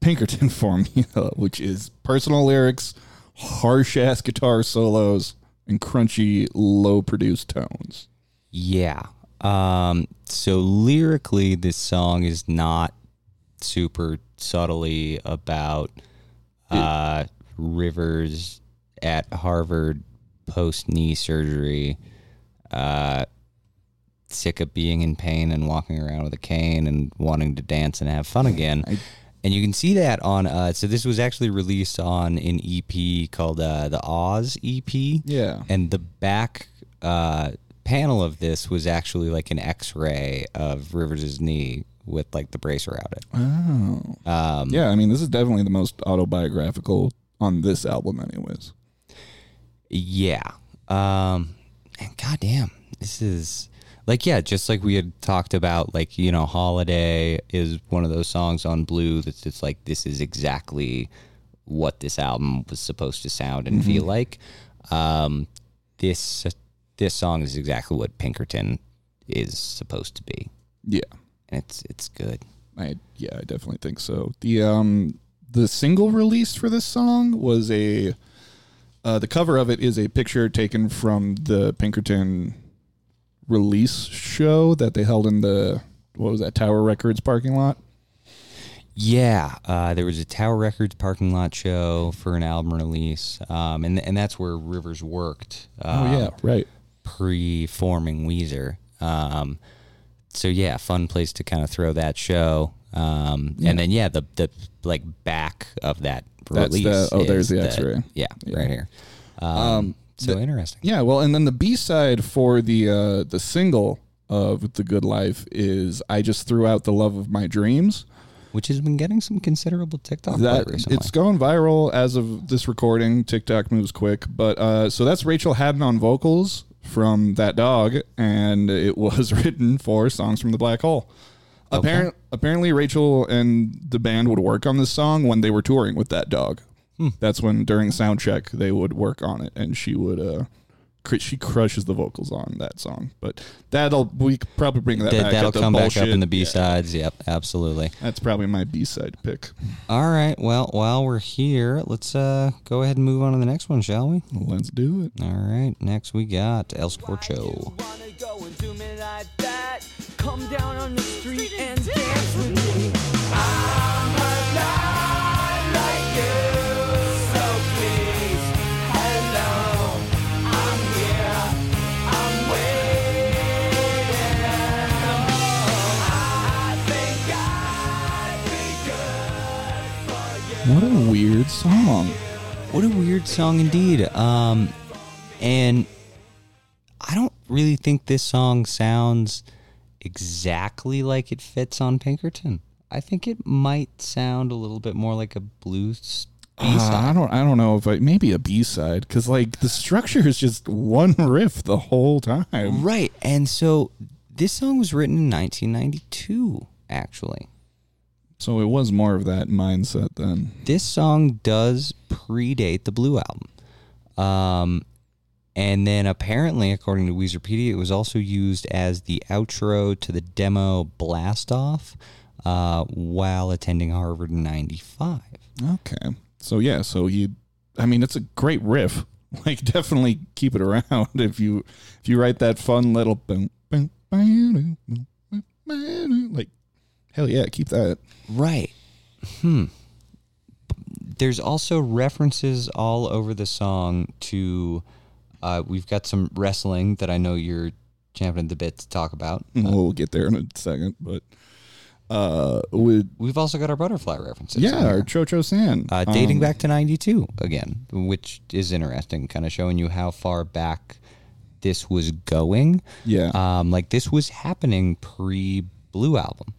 Pinkerton formula, which is personal lyrics, harsh ass guitar solos, and crunchy, low produced tones. Yeah. Um, so lyrically, this song is not super subtly about uh, Rivers at Harvard post knee surgery, uh, sick of being in pain and walking around with a cane and wanting to dance and have fun again. and you can see that on. Uh, so this was actually released on an EP called uh, the Oz EP. Yeah. And the back uh, panel of this was actually like an X-ray of Rivers' knee with like the brace around it. Oh. Um, Yeah, I mean, this is definitely the most autobiographical on this album, anyways. Yeah. Um and goddamn, this is like yeah, just like we had talked about, like, you know, Holiday is one of those songs on Blue that's just like this is exactly what this album was supposed to sound and feel like. Um this this song is exactly what Pinkerton is supposed to be. Yeah. And it's it's good. I yeah, I definitely think so. The um the single released for this song was a uh, the cover of it is a picture taken from the Pinkerton release show that they held in the what was that Tower Records parking lot. Yeah, uh, there was a Tower Records parking lot show for an album release, um, and and that's where Rivers worked. Oh um, yeah, right. pre-forming Weezer. Um, so yeah, fun place to kind of throw that show. Um, and then yeah, the the like back of that That's the- oh, there's the X-ray. Yeah, Yeah. right here. Um, so interesting. Yeah, well, and then the B side for the uh, the single of the Good Life is I just threw out the love of my dreams. Which has been getting some considerable TikTok that recently. it's going viral as of this recording. TikTok moves quick, but uh, so that's Rachel Haden on vocals from that dog, and it was written for songs from the Black Hole. Apparent, apparently, Rachel and the band would work on this song when they were touring with that dog. Hmm. That's when during sound check they would work on it, and she would. Uh, cr- she crushes the vocals on that song, but that'll we could probably bring that That, back. that'll at the come back up in the B Yeah, sides. Yep, absolutely. that's probably my B side pick. All right. Well, while we're here, let's uh, go ahead and move on to the next one, shall we? Let's do it. All right. Next, we got El Scorcho. What a weird song. What a weird song indeed. Um, and I don't really think this song sounds exactly like it fits on Pinkerton. I think it might sound a little bit more like a blues Uh, I don't. I don't know if I maybe a B side because like the structure is just one riff the whole time. right. And so this song was written in 1992, actually. So it was more of that mindset then. this song does predate the Blue album. Um, and then apparently, according to Weezerpedia, it was also used as the outro to the demo Blast Off uh, while attending Harvard in 95. Okay. So yeah. So he. I mean, it's a great riff. Like definitely keep it around if you if you write that fun little boom boom boom, boom, boom, boom, like hell yeah keep that. Right. Hmm. There's also references all over the song to. Uh, we've got some wrestling that I know you're championing the bit to talk about. we'll get there in a second, but uh, with We've also got our butterfly references. yeah, our. Cio-Cio San uh, dating Um, back to 92 again, which is interesting, kind of showing you how far back this was going. Yeah. Um, like this was happening pre Blue album.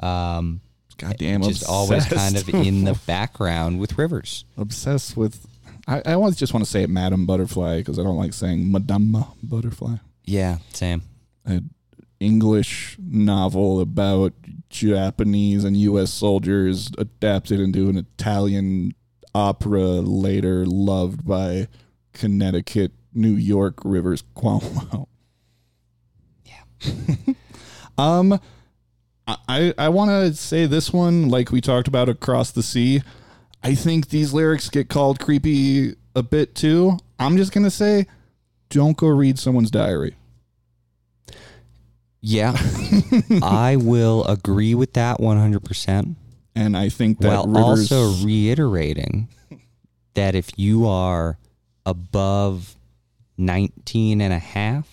Um, Goddamn, just always kind of in the background with Rivers. obsessed with. I, I always just want to say it, Madame Butterfly because I don't like saying Madame Butterfly. Yeah, same. An English novel about Japanese and U.S. soldiers adapted into an Italian opera later loved by Connecticut, New York, Rivers, Cuomo. Yeah. Um, I I want to say this one, like we talked about across the sea. I think these lyrics get called creepy a bit too. I'm just gonna say, don't go read someone's diary. Yeah, I will agree with that 100%. And I think that while Rivers, also reiterating that if you are above 19 and a half,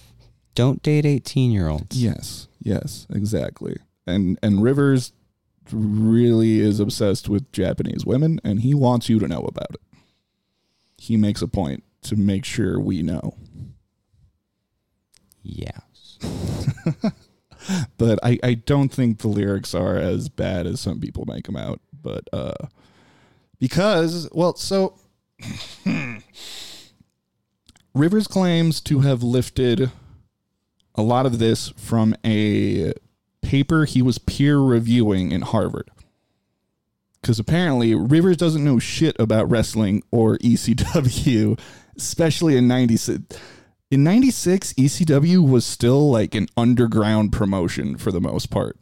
don't date 18 year olds. yes, yes, exactly. And and Rivers really is obsessed with Japanese women, and he wants you to know about it. He makes a point to make sure we know. Yes. but I, I don't think the lyrics are as bad as some people make them out. But uh, because well, so Rivers claims to have lifted a lot of this from a paper he was peer reviewing in Harvard. Because apparently Rivers doesn't know shit about wrestling or ECW, especially in 96. In 96, ECW was still like an underground promotion for the most part.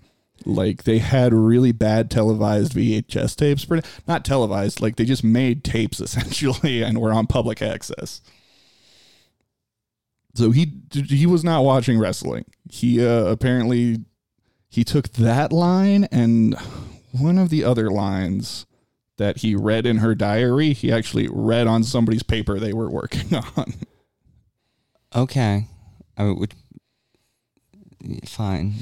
Like they had really bad televised VHS tapes, not televised, like they just made tapes essentially and were on public access. So he he was not watching wrestling. He uh, apparently he took that line and one of the other lines that he read in her diary, he actually read on somebody's paper they were working on. Okay. I would, fine.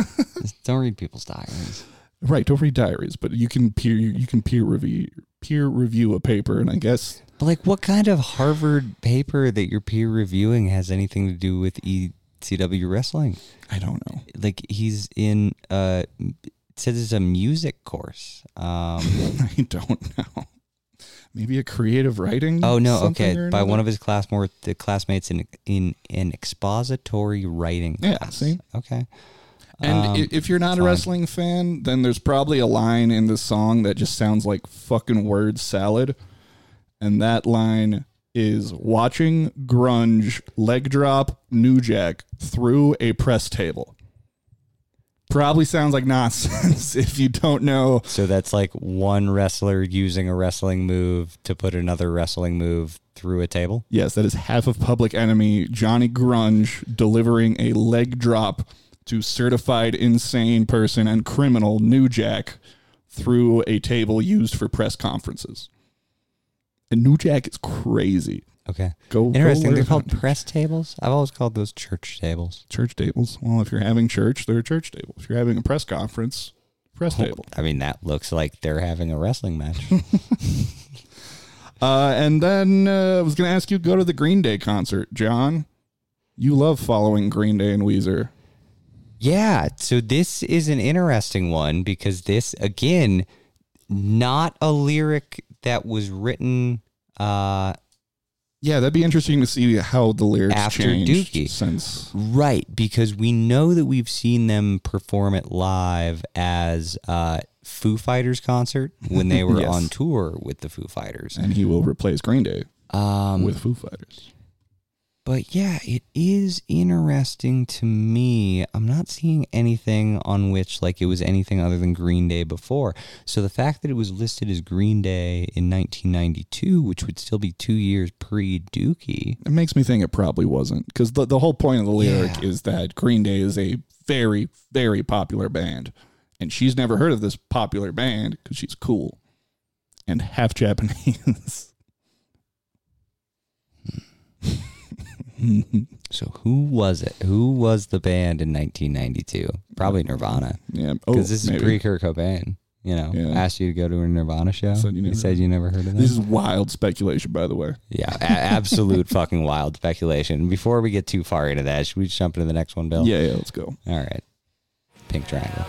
Don't read people's diaries. Right, don't read diaries, but you can peer you can peer review peer review a paper, and I guess But like, what kind of Harvard paper that you're peer reviewing has anything to do with ECW wrestling? I don't know. Like, he's in. Uh, it says it's a music course. Um, I don't know. Maybe a creative writing. oh no, okay, by one of his class more the classmates in in an expository writing. Yeah, class. see? Okay. And Um, if you're not a wrestling fan, then there's probably a line in the song that just sounds like fucking word salad. And that line is watching Grunge leg drop New Jack through a press table. Probably sounds like nonsense if you don't know. So that's like one wrestler using a wrestling move to put another wrestling move through a table. Yes, that is half of Public Enemy Johnny Grunge delivering a leg drop to certified insane person and criminal New Jack through a table used for press conferences. And New Jack is crazy. Okay. Go go Interesting. learn They're called press tables. I've always called those church tables. church tables. Well, if you're having church, they're a church table. If you're having a press conference, press table. I mean, that looks like they're having a wrestling match. Uh, and then uh, I was going to ask you go to the Green Day concert, John. You love following Green Day and Weezer. yeah. So this is an interesting one because this, again, not a lyric that was written. Uh, Yeah, that'd be interesting to see how the lyrics After changed Dookie. since Right, because we know that we've seen them perform it live as uh, Foo Fighters concert when they were Yes. on tour with the Foo Fighters. and he will replace Green Day Um, with Foo Fighters. But yeah, it is interesting to me. I'm not seeing anything on which like it was anything other than Green Day before. So the fact that it was listed as Green Day in 1992, which would still be two years pre Dookie. It makes me think it probably wasn't because the the whole point of the lyric Yeah. is that Green Day is a very very popular band, and she's never heard of this popular band because she's cool and half Japanese. Hmm. So who was it? Who was the band in 1992? Probably Nirvana. yeah, oh, Because this is pre Kurt Cobain. You know, Yeah. asked you to go to a Nirvana show. Said you you, never said you never heard of them. This is wild speculation, by the way. yeah, a- absolute fucking wild speculation. Before we get too far into that, should we jump into the next one, Bill? Yeah, yeah, let's go. All right. Pink Triangle.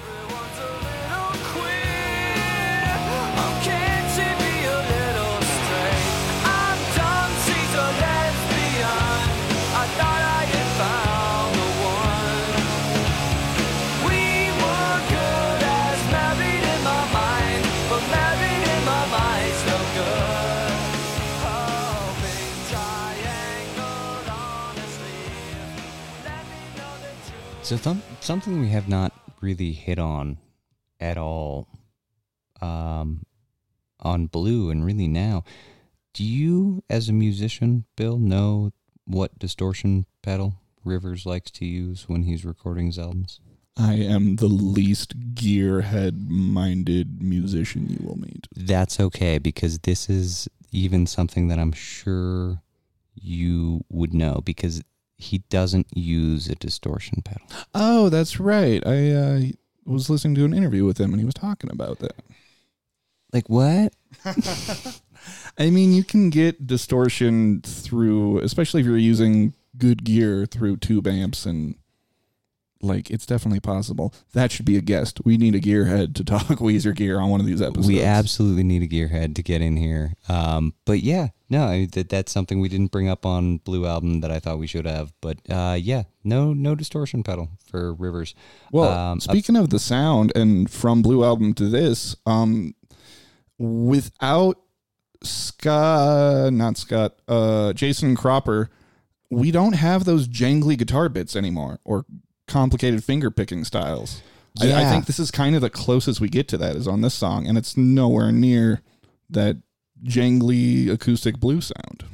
So th- something we have not really hit on at all um, on Blue and really now. Do you, as a musician, Bill, know what distortion pedal Rivers likes to use when he's recording his albums? I am the least gearhead minded musician you will meet. That's okay because this is even something that I'm sure you would know because he doesn't use a distortion pedal. Oh, that's right. I uh, was listening to an interview with him and he was talking about that. Like what? I mean, you can get distortion through, especially if you're using good gear through tube amps and like it's definitely possible. That should be a guest. We need a gearhead to talk Weezer gear on one of these episodes. We absolutely need a gearhead to get in here. Um, but yeah, no, that that's something we didn't bring up on Blue Album that I thought we should have. But uh, yeah, no no distortion pedal for Rivers. Well, Um, speaking of the sound and from Blue Album to this, um, without Scott, not Scott, uh, Jason Cropper, we don't have those jangly guitar bits anymore or complicated finger picking styles. I, I think this is kind of the closest we get to that is on this song, and it's nowhere near that jangly acoustic blue sound.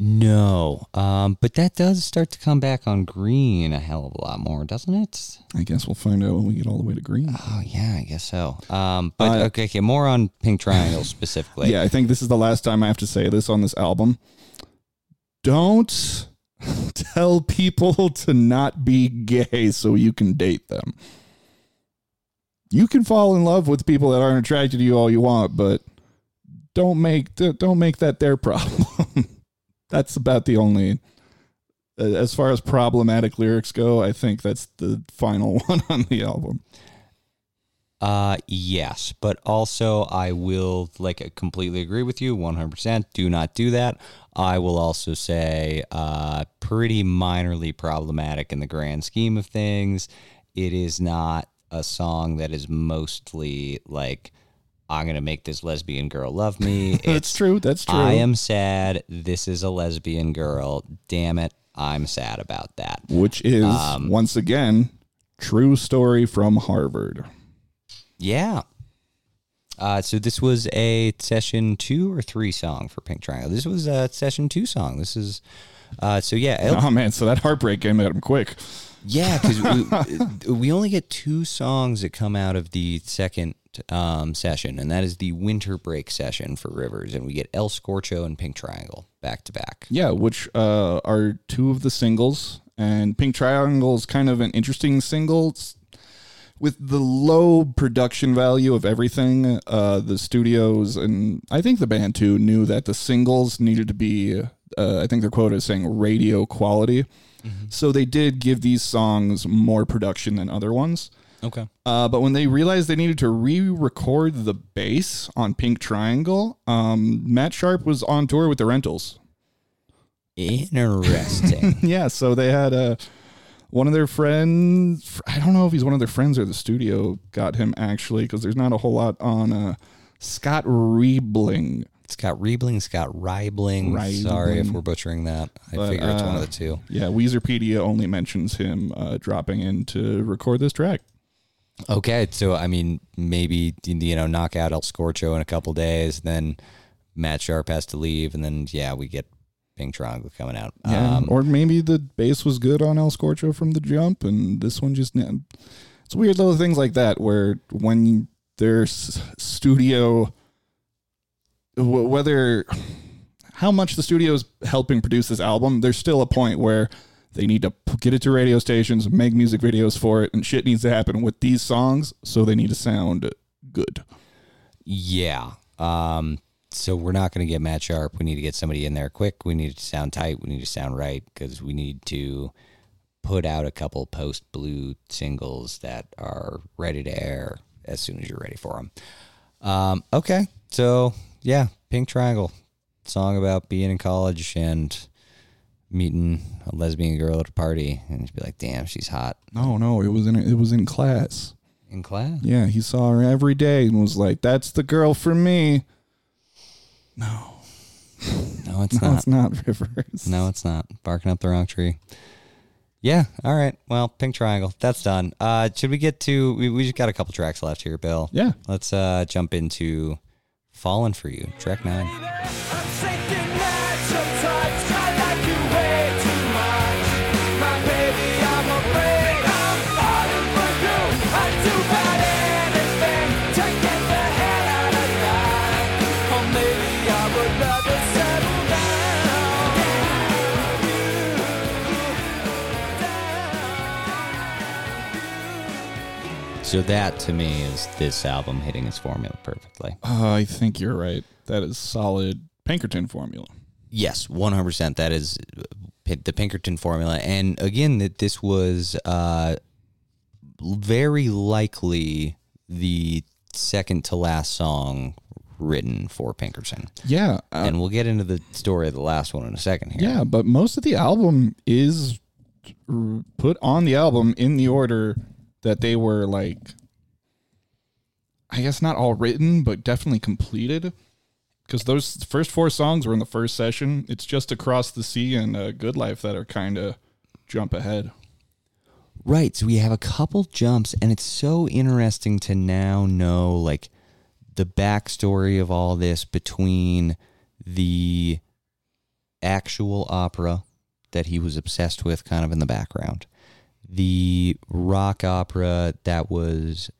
No, um, but that does start to come back on Green a hell of a lot more, doesn't it? I guess we'll find out when we get all the way to green. Oh yeah, I guess so. Um, but Uh, okay, okay, more on Pink Triangle specifically. yeah, I think this is the last time I have to say this on this album. Don't tell people to not be gay so you can date them. You can fall in love with people that aren't attracted to you all you want, but don't make don't make that their problem. that's about the only as far as problematic lyrics go, I think that's the final one on the album. Uh, yes, but also I will like completely agree with you 100%. Do not do that. I will also say uh pretty minorly problematic in the grand scheme of things. It is not a song that is mostly like I'm going to make this lesbian girl love me. That's It's true. That's true. I am sad. This is a lesbian girl. Damn it. I'm sad about that. which is Um, once again true story from Harvard. Yeah. Uh, so this was a session two or three song for Pink Triangle. This was a session two song. This is, uh, so yeah, El- Oh man, so that heartbreak came at him quick. yeah, because we, we only get two songs that come out of the second um, session, and that is the winter break session for Rivers, and we get El Scorcho and Pink Triangle back to back. Yeah, which uh, are two of the singles, and Pink Triangle is kind of an interesting single. It's- with the low production value of everything, uh, the studios and I think the band too knew that the singles needed to be. Uh, I think their quote is saying radio quality, so they did give these songs more production than other ones. Okay. Uh, but when they realized they needed to re-record the bass on Pink Triangle, um, Matt Sharp was on tour with the Rentals. Interesting. yeah, so they had uh, one of their friends. I don't know if he's one of their friends or the studio got him actually, because there's not a whole lot on uh, Scott Riebling. Scott Riebling, Scott Reibling. Sorry if we're butchering that. I But, figure it's one of uh, the two. Yeah, Weezerpedia only mentions him uh, dropping in to record this track. Okay, so I mean, maybe you know, knock out El Scorcho in a couple days, then Matt Sharp has to leave, and then yeah, we get Pink Triangle coming out. Yeah, Um, or maybe the bass was good on El Scorcho from the jump, and this one just it's weird little things like that where when there's studio, whether how much the studio is helping produce this album, there's still a point where they need to get it to radio stations, make music videos for it, and shit needs to happen with these songs, so they need to sound good. yeah. Um, so we're not going to get Matt Sharp. We need to get somebody in there quick. We need to sound tight. We need to sound right because we need to put out a couple post blue singles that are ready to air as soon as you're ready for them. Um, okay, so yeah, Pink Triangle, song about being in college and meeting a lesbian girl at a party, and you'd be like, "Damn, she's hot." No, no, it was in it was in class. In class, Yeah, he saw her every day and was like, "That's the girl for me." No, No, it's No, not. it's not Rivers. No, it's not. Barking up the wrong tree. Yeah. All right. Well, Pink Triangle. That's done. Uh, should we get to? We, we just got a couple tracks left here, Bill. Yeah. Let's uh jump into "Fallen for You," track nine. So that to me is this album hitting its formula perfectly. Uh, I think you're right. That is solid Pinkerton formula. Yes, one hundred percent. That is the Pinkerton formula, and again that this was uh, very likely the second to last song written for Pinkerton. Yeah, uh, and we'll get into the story of the last one in a second here. yeah, but most of the album is put on the album in the order that they were like. I guess not all written, but definitely completed. Because those first four songs were in the first session. It's just across the sea and uh, Good Life that are kind of jump ahead. Right. So we have a couple jumps, and it's so interesting to now know like the backstory of all this between the actual opera that he was obsessed with, kind of in the background, the rock opera that was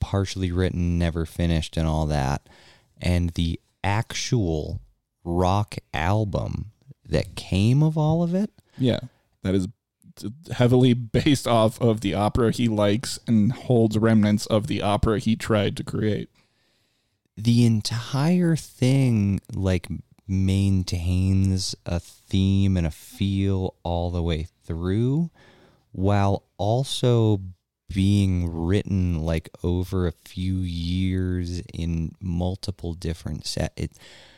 partially written, never finished, and all that, and the actual rock album that came of all of it. Yeah, that is heavily based off of the opera he likes and holds remnants of the opera he tried to create. the entire thing like maintains a theme and a feel all the way through while also being written like over a few years in multiple different set it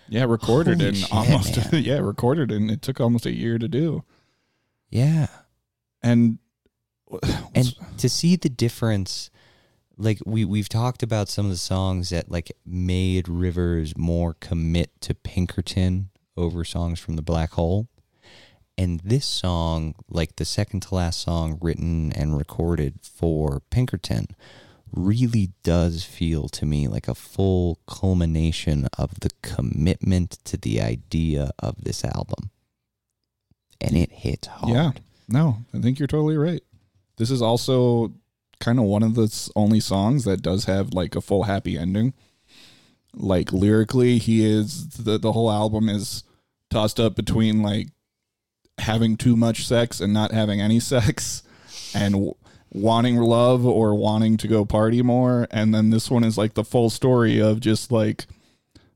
Yeah, recorded in shit, almost yeah, recorded and it took almost a year to do. yeah And and to see the difference like we we've talked about some of the songs that like made Rivers more commit to Pinkerton over songs from the Black Hole. And this song, like the second to last song written and recorded for Pinkerton, really does feel to me like a full culmination of the commitment to the idea of this album. And it hits hard. yeah, no, I think you're totally right. This is also kind of one of the only songs that does have like a full happy ending. Like lyrically, he is the the whole album is tossed up between like having too much sex and not having any sex, and w- wanting love or wanting to go party more. And then this one is like the full story of just like,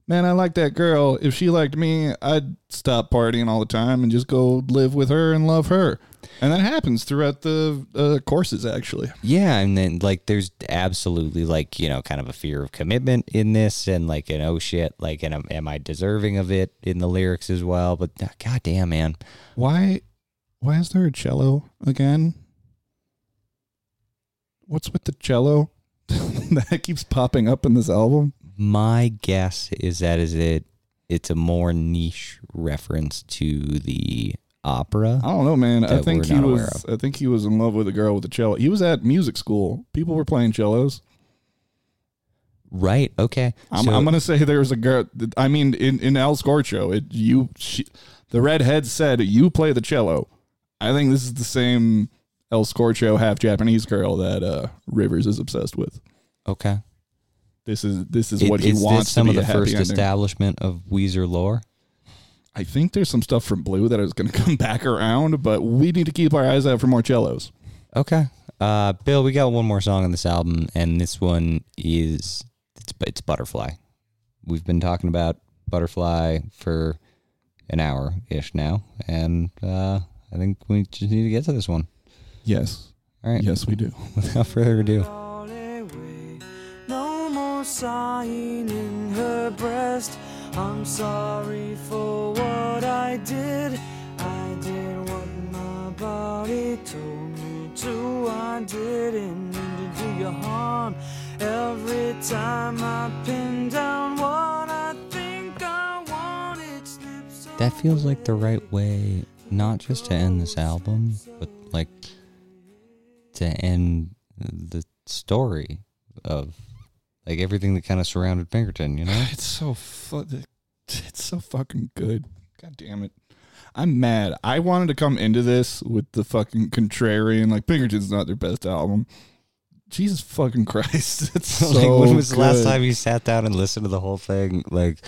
man, I like that girl. If she liked me, I'd stop partying all the time and just go live with her and love her. And that happens throughout the uh, courses, actually. Yeah, and then like there's absolutely like you know kind of a fear of commitment in this, and like an oh shit, like and am, am I deserving of it in the lyrics as well? But uh, god damn, man, Why? Why is there a cello again? What's with the cello that keeps popping up in this album? my guess is that is it. It's a more niche reference to the opera. I don't know, man. I think he was. I think he was in love with a girl with a cello. He was at music school. People were playing cellos. Right? Okay. I'm, So- I'm gonna say there was a girl. I mean, in in El Scorcho, it you she, the redhead said you play the cello. I think this is the same El Scorcho half Japanese girl that uh, Rivers is obsessed with. okay. This is this is Is- what he is wants this some of the first ending. establishment of Weezer lore? I think there's some stuff from Blue that is going to come back around, but we need to keep our eyes out for more cellos. Okay. Uh, Bill, we got one more song on this album, and this one is it's it's Butterfly. We've been talking about Butterfly for an hour ish now, and uh, I think we just need to get to this one. Yes, All right. yes, we do. Without further ado. No more sighing in her breast. I'm sorry for what I did. I did what my body told me to. I didn't mean to do you harm. Every time I pin down what I think I want, it slips that feels like the right way, not just to end this album, but like to end the story of like everything that kind of surrounded Pinkerton. You know? It's so fu- it's so fucking good. God damn it. I'm mad. I wanted to come into this with the fucking contrarian, like Pinkerton's not their best album. Jesus fucking Christ. It's so like when was the last time you sat down and listened to the whole thing? Like,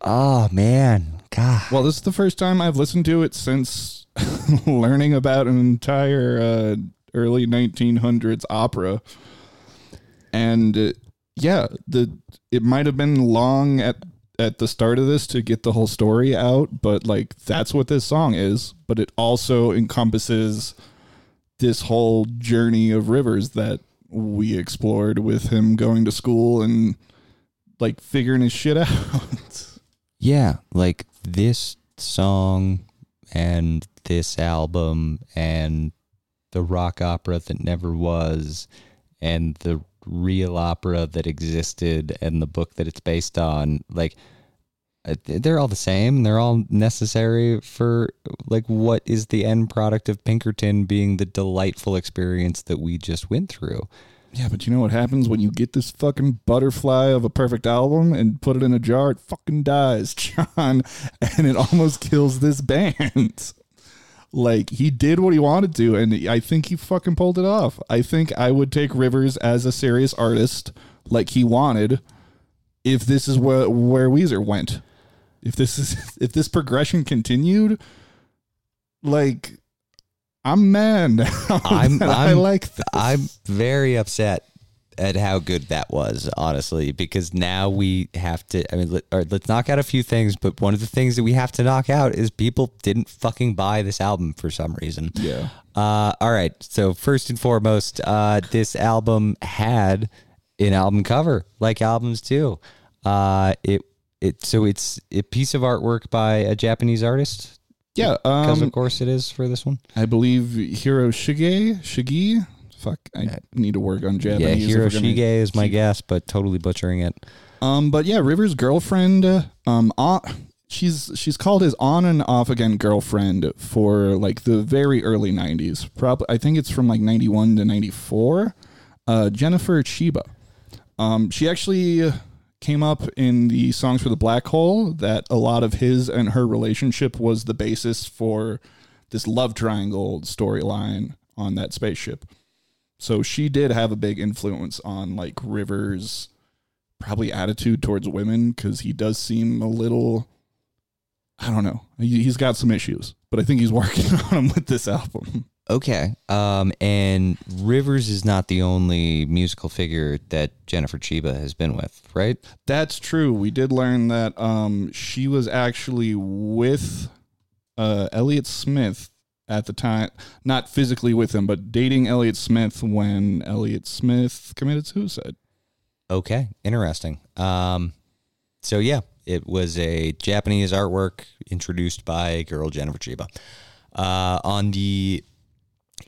oh man, God. Well, this is the first time I've listened to it since learning about an entire uh, early 1900s opera. And uh, yeah, the it might have been long at at the start of this to get the whole story out, but like that's what this song is. But it also encompasses this whole journey of Rivers that we explored with him going to school and like figuring his shit out. Yeah, like this song and this album and the rock opera that never was and the real opera that existed and the book that it's based on like uh, they're all the same they're all necessary for like what is the end product of pinkerton being the delightful experience that we just went through yeah, but you know what happens when you get this fucking butterfly of a perfect album and put it in a jar? It fucking dies, John, and it almost kills this band. Like he did what he wanted to, and I think he fucking pulled it off. I think I would take Rivers as a serious artist, like he wanted, if this is where where Weezer went. If this is if this progression continued, like I'm mad. now I'm, that I I'm like this. I'm very upset at how good that was, honestly, because now we have to. I mean, let, right, let's knock out a few things, but one of the things that we have to knock out is people didn't fucking buy this album for some reason. Yeah. Uh, all right. So first and foremost, uh, this album had an album cover, like albums do. Uh, it it so it's a piece of artwork by a Japanese artist. Yeah, Because um, of course it is for this one. I believe Hiro Shige, Shigi. Fuck, I need to work on Yeah, Japanese. gonna- Hiroshige is my guess, but totally butchering it. Um, but yeah, River's girlfriend, uh, um, on, she's she's called his on and off again girlfriend for like the very early '90s. Probably, I think it's from like '91 to '94. Uh, Jennifer Chiba. Um, she actually came up in the songs for the Black Hole. That a lot of his and her relationship was the basis for this love triangle storyline on that spaceship. So she did have a big influence on like Rivers probably attitude towards women because he does seem a little i don't know he, he's got some issues but i think he's working on them with this album Okay. Um, and Rivers is not the only musical figure that Jennifer Chiba has been with, right? that's true we did learn that um she was actually with uh elliott smith at the time not physically with him but dating elliott smith when elliott smith committed suicide Okay. Interesting. Um, so yeah, it was a Japanese artwork introduced by girl Jennifer Chiba. Uh, on the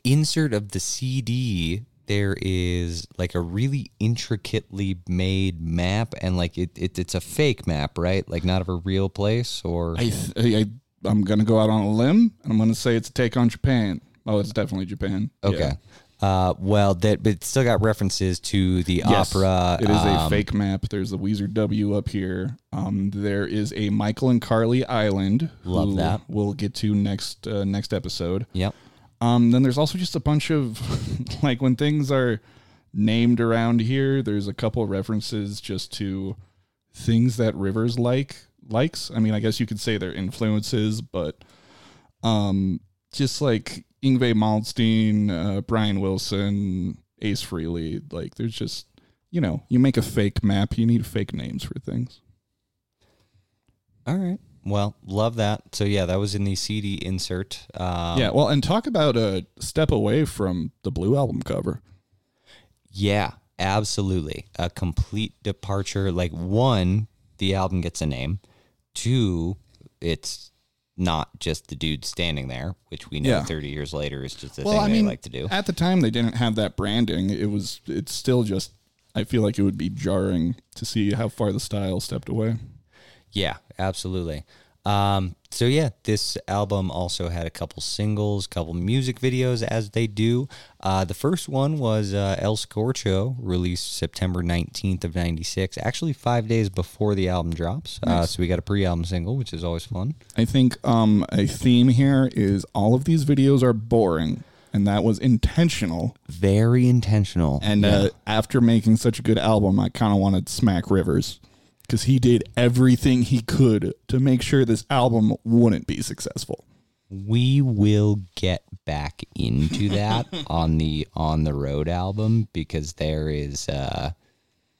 insert of the CD, there is like a really intricately made map, and like it, it it's a fake map, right? Like not of a real place, or I, th- I i'm gonna go out on a limb and i'm gonna say it's a take on japan oh it's definitely japan Yeah. okay. Uh, well, that but it's still got references to the Yes, opera. It is a um, fake map. There's a Weezer W up here. Um, there is a Mykel and Carli Island. Love who that. We'll get to next uh, next episode. Yep. Um, then there's also just a bunch of like when things are named around here. There's a couple of references just to things that Rivers like likes. I mean, I guess you could say they're influences, but um, just like Yngwie Malmsteen, uh, Brian Wilson, Ace Frehley, like there's just you know, you make a fake map, you need fake names for things. All right. Well, love that. So yeah, that was in the CD insert. Um, yeah, well, and talk about a step away from the Blue album cover. Yeah, absolutely. A complete departure. Like one, the album gets a name. Two, it's not just the dude standing there, which we know Yeah. 30 years later is just the Well, thing I they mean, like to do. at the time they didn't have that branding. It was it's still just I feel like it would be jarring to see how far the style stepped away. Yeah, absolutely. Um, so yeah, this album also had a couple singles, couple music videos as they do. Uh, the first one was uh, El Scorcho, released September 19th of 96, actually five days before the album drops. Uh, so we got a pre-album single, which is always fun. I think um, a theme here is all of these videos are boring, and that was intentional. Very intentional. And uh, after making such a good album, I kind of wanted to smack Rivers because he did everything he could to make sure this album wouldn't be successful. we will get back into that on the on the road album because there is uh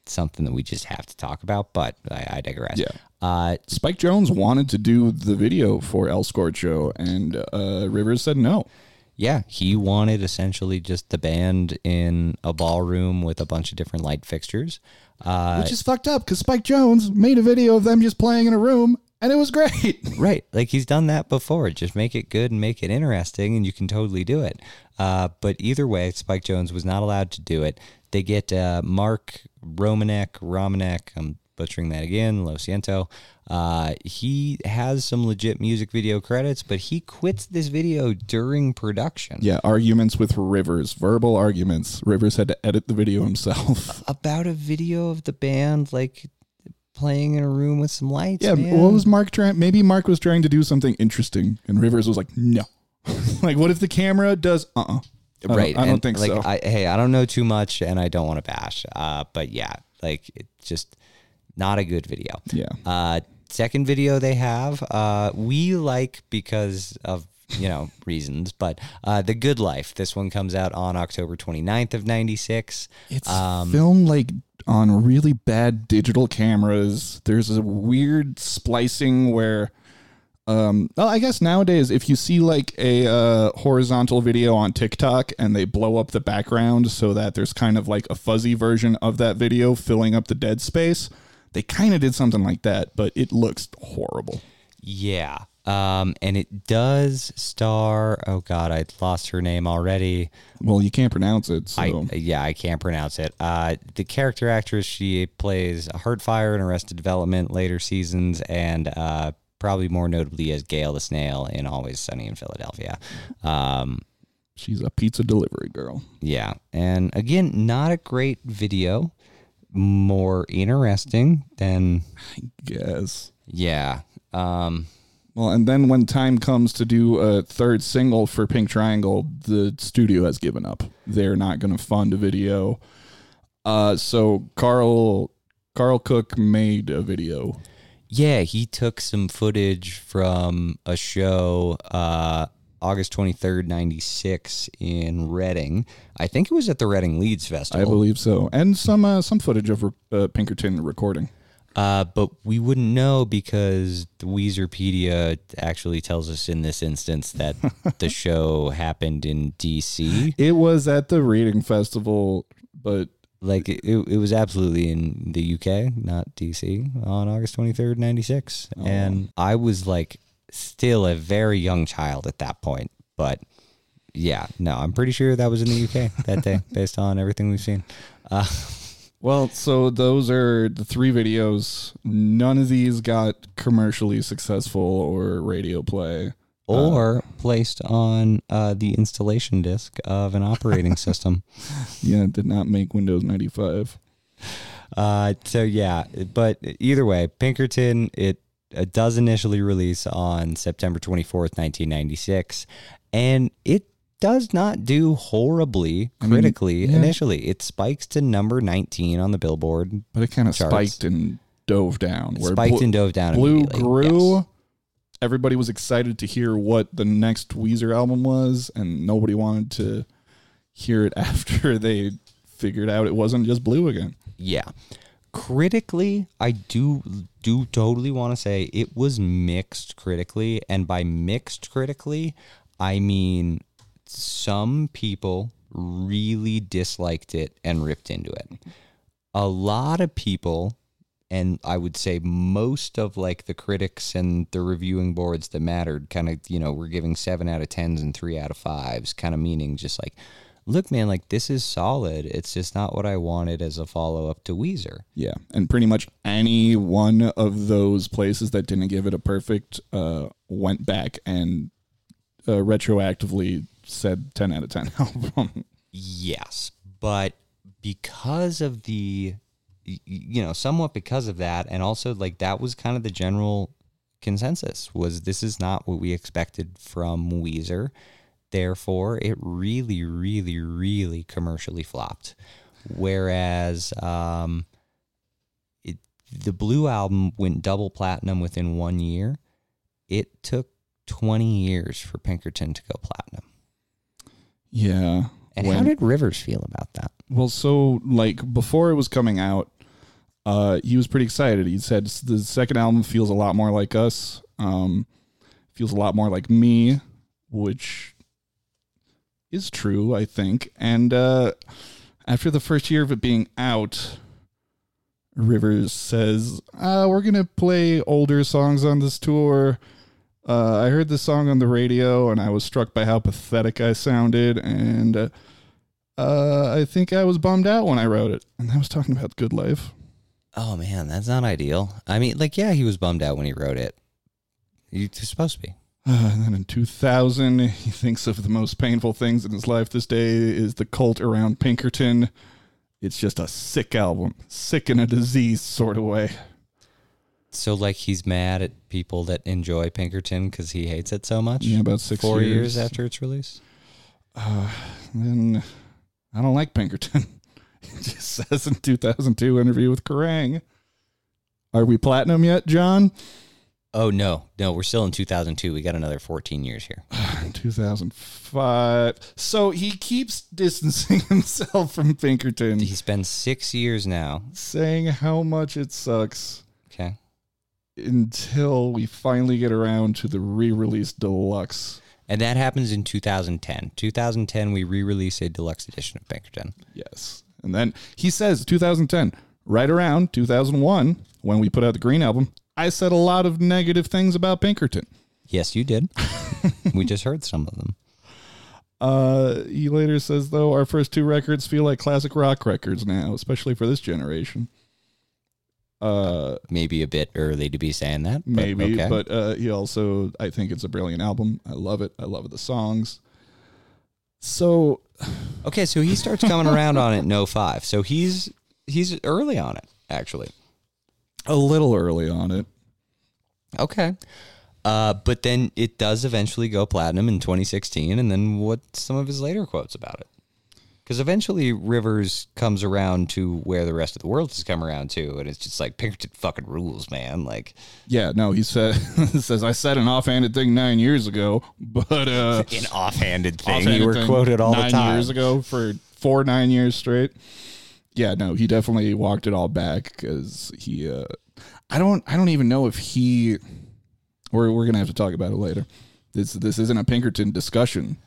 something that we just have to talk about, but I, I digress. Yeah. Uh, Spike Jonze wanted to do the video for El Scorcho, and uh, Rivers said no. Yeah, he wanted essentially just the band in a ballroom with a bunch of different light fixtures. Uh, Which is fucked up because Spike Jonze made a video of them just playing in a room, and it was great. Right. Like he's done that before. Just make it good and make it interesting, and you can totally do it. Uh, but either way, Spike Jonze was not allowed to do it. They get uh, Mark Romanek, Romanek, I'm butchering that again, Lo Siento. Uh, he has some legit music video credits, but he quits this video during production. yeah, arguments with Rivers, verbal arguments. Rivers had to edit the video himself. About a video of the band, like playing in a room with some lights. Yeah, man. what was Mark trying? Maybe Mark was trying to do something interesting, and Rivers was like, no. like, what if the camera does? Uh uh right I don't and, think like so. I, hey i don't know too much and i don't want to bash uh but yeah like it's just not a good video Yeah. uh second video they have uh we like because of you know reasons but uh the good life this one comes out on october 29th of 96 It's um, filmed like on really bad digital cameras. There's a weird splicing where, um, well, I guess nowadays if you see like a uh, horizontal video on TikTok and they blow up the background so that there's kind of like a fuzzy version of that video filling up the dead space, they kind of did something like that, but it looks horrible. yeah um and it does star oh god i lost her name already Well, you can't pronounce it, so I yeah, I can't pronounce it. Uh, the character actress she plays Heartfire in Arrested Development later seasons, and uh, probably more notably as Gail the Snail in Always Sunny in Philadelphia. Um, she's a pizza delivery girl. yeah, and again, not a great video. More interesting than Yes. yeah. Um, Well, and then when time comes to do a third single for Pink Triangle, the studio has given up. They're not going to fund a video. Uh, so Karl Karl Koch made a video. Yeah, he took some footage from a show uh, August 23rd, 96 in Reading. I think it was at the Reading Leeds Festival. I believe so, and some uh, some footage of uh, Pinkerton recording. Uh, but we wouldn't know because the Weezerpedia actually tells us in this instance that the show happened in DC. It was at the reading festival, but Like it, it was absolutely in the UK, not DC, on August 23rd, 96. And I was like still a very young child at that point. But yeah, no, I'm pretty sure that was in the UK that day based on everything we've seen. Uh, well, so those are the three videos. None of these got commercially successful or radio play. or placed on uh, the installation disk of an operating system. Yeah, it did not make Windows 95. Uh, so yeah, but either way, Pinkerton it, it does initially release on September 24th, 1996, and it does not do horribly mean, critically yeah. initially. It spikes to number 19 on the Billboard. But it kind of spiked and dove down. It spiked Blue, and dove down Blue grew. Yes. Everybody was excited to hear what the next Weezer album was, and nobody wanted to hear it after they figured out it wasn't just Blue again. Yeah. Critically, I do do totally want to say it was mixed critically, and by mixed critically, I mean some people really disliked it and ripped into it. A lot of people and I would say most of like the critics and the reviewing boards that mattered kind of, you know, were giving 7 out of 10s and 3 out of 5s, kind of meaning just like look man, like this is solid. It's just not what I wanted as a follow-up to Weezer. Yeah, and pretty much any one of those places that didn't give it a perfect uh, went back and uh, retroactively said 10 out of 10 album. Yes, but because of the, you know, somewhat because of that, and also like that was kind of the general consensus was this is not what we expected from Weezer. Therefore, it really, really, really commercially flopped. Whereas, um, it the Blue album went double platinum within one year. It took twenty years for Pinkerton to go platinum. yeah. And how did Rivers feel about that? Well, so like before it was coming out, uh, he was pretty excited. He said the second album feels a lot more like us, um, feels a lot more like me, which is true, I think. And uh, after the first year of it being out, Rivers says, uh, We're going to play older songs on this tour. Uh, I heard this song on the radio and I was struck by how pathetic I sounded. And uh, uh, I think I was bummed out when I wrote it. And I was talking about Good Life. Oh man, that's not ideal. I mean, like, yeah, he was bummed out when he wrote it. You're supposed to be. Uh, and then in 2000, he thinks of the most painful things in his life this day is the cult around Pinkerton. It's just a sick album, sick in a disease sort of way. So, like, he's mad at people that enjoy Pinkerton because he hates it so much. Yeah, about six Four years. years after its release. Then I don't like Pinkerton. he just says in 2002 interview with Kerrang. Are we platinum yet, John? Oh no, no, we're still in 2002. We got another 14 years here. 2005. So he keeps distancing himself from Pinkerton, He's been six years now. saying how much it sucks Okay. until we finally get around to the re-release deluxe. And that happens in 2010. 2010, we re-release a deluxe edition of Pinkerton. Yes. And then he says 2010, right around 2001, when we put out the Green album, I said a lot of negative things about Pinkerton. Yes, you did. we just heard some of them. Uh, he later says, though, our first two records feel like classic rock records now, especially for this generation. Uh, Maybe a bit early to be saying that. But maybe, okay. but uh, he also, I think it's a brilliant album. I love it. I love the songs. So, okay, so he starts coming around on it in 05. So he's he's early on it, actually. A little early on it. Okay. Uh, but then it does eventually go platinum in 2016. And then what? some of his later quotes about it? Because eventually Rivers comes around to where the rest of the world has come around to. And it's just like, Pinkerton fucking rules, man. Like, Yeah, no, he said, says, I said an offhanded thing nine years ago, but, uh, an offhanded thing. offhanded you were thing quoted all nine the time. years ago for four nine years straight. Yeah, no, he definitely walked it all back because he. Uh, I don't. I don't even know if he. We're we're gonna have to talk about it later. This this isn't a Pinkerton discussion.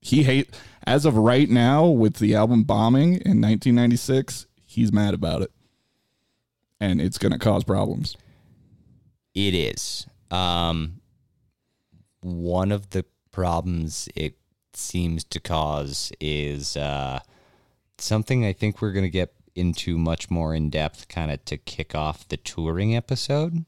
He hate as of right now with the album bombing in 1996. He's mad about it, and it's gonna cause problems. It is. Um, one of the problems it seems to cause is uh, something I think we're going to get into much more in depth kind of to kick off the touring episode.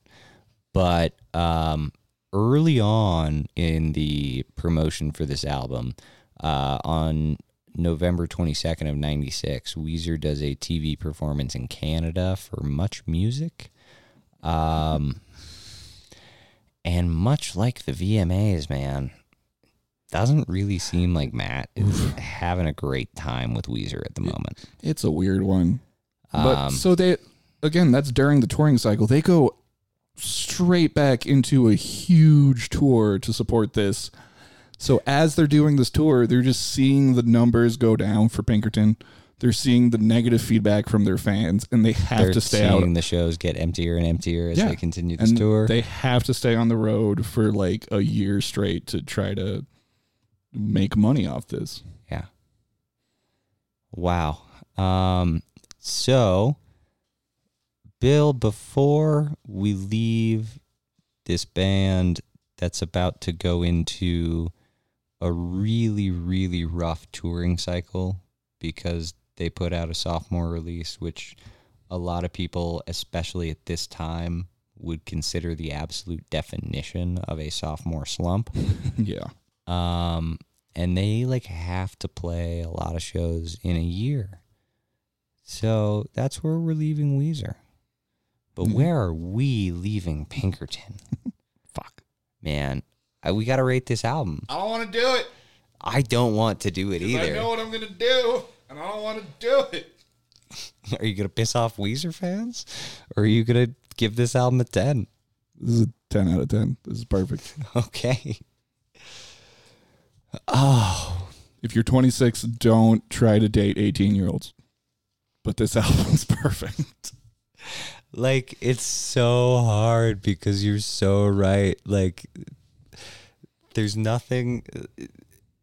But um, early on in the promotion for this album, uh, on November 22nd of 96, Weezer does a TV performance in Canada for Much Music. Um, and much like the VMAs, man, doesn't really seem like Matt is having a great time with Weezer at the moment. It's a weird one. But Um, so they again, that's during the touring cycle. They go straight back into a huge tour to support this. So as they're doing this tour, they're just seeing the numbers go down for Pinkerton. They're seeing the negative feedback from their fans, and they have They're to stay out. seeing the shows get emptier and emptier as they continue this and tour. They have to stay on the road for like a year straight to try to make money off this. Yeah. Wow. Um, so, Bill, before we leave this band that's about to go into a really, really rough touring cycle because they put out a sophomore release, which a lot of people, especially at this time, would consider the absolute definition of a sophomore slump yeah. Um, and they like have to play a lot of shows in a year. So that's where we're leaving Weezer. But Mhm. where are we leaving Pinkerton? Fuck. Man, I, we got to rate this album. I don't want to do it. I don't want to do it either. I know what I'm gonna do, and I don't want to do it. Are you going to piss off Weezer fans? Or are you going to give this album a 10? This is a ten out of ten. This is perfect. Okay. Oh, If you're 26, don't try to date 18 year olds. But this album's perfect. like it's so hard because you're so right. Like there's nothing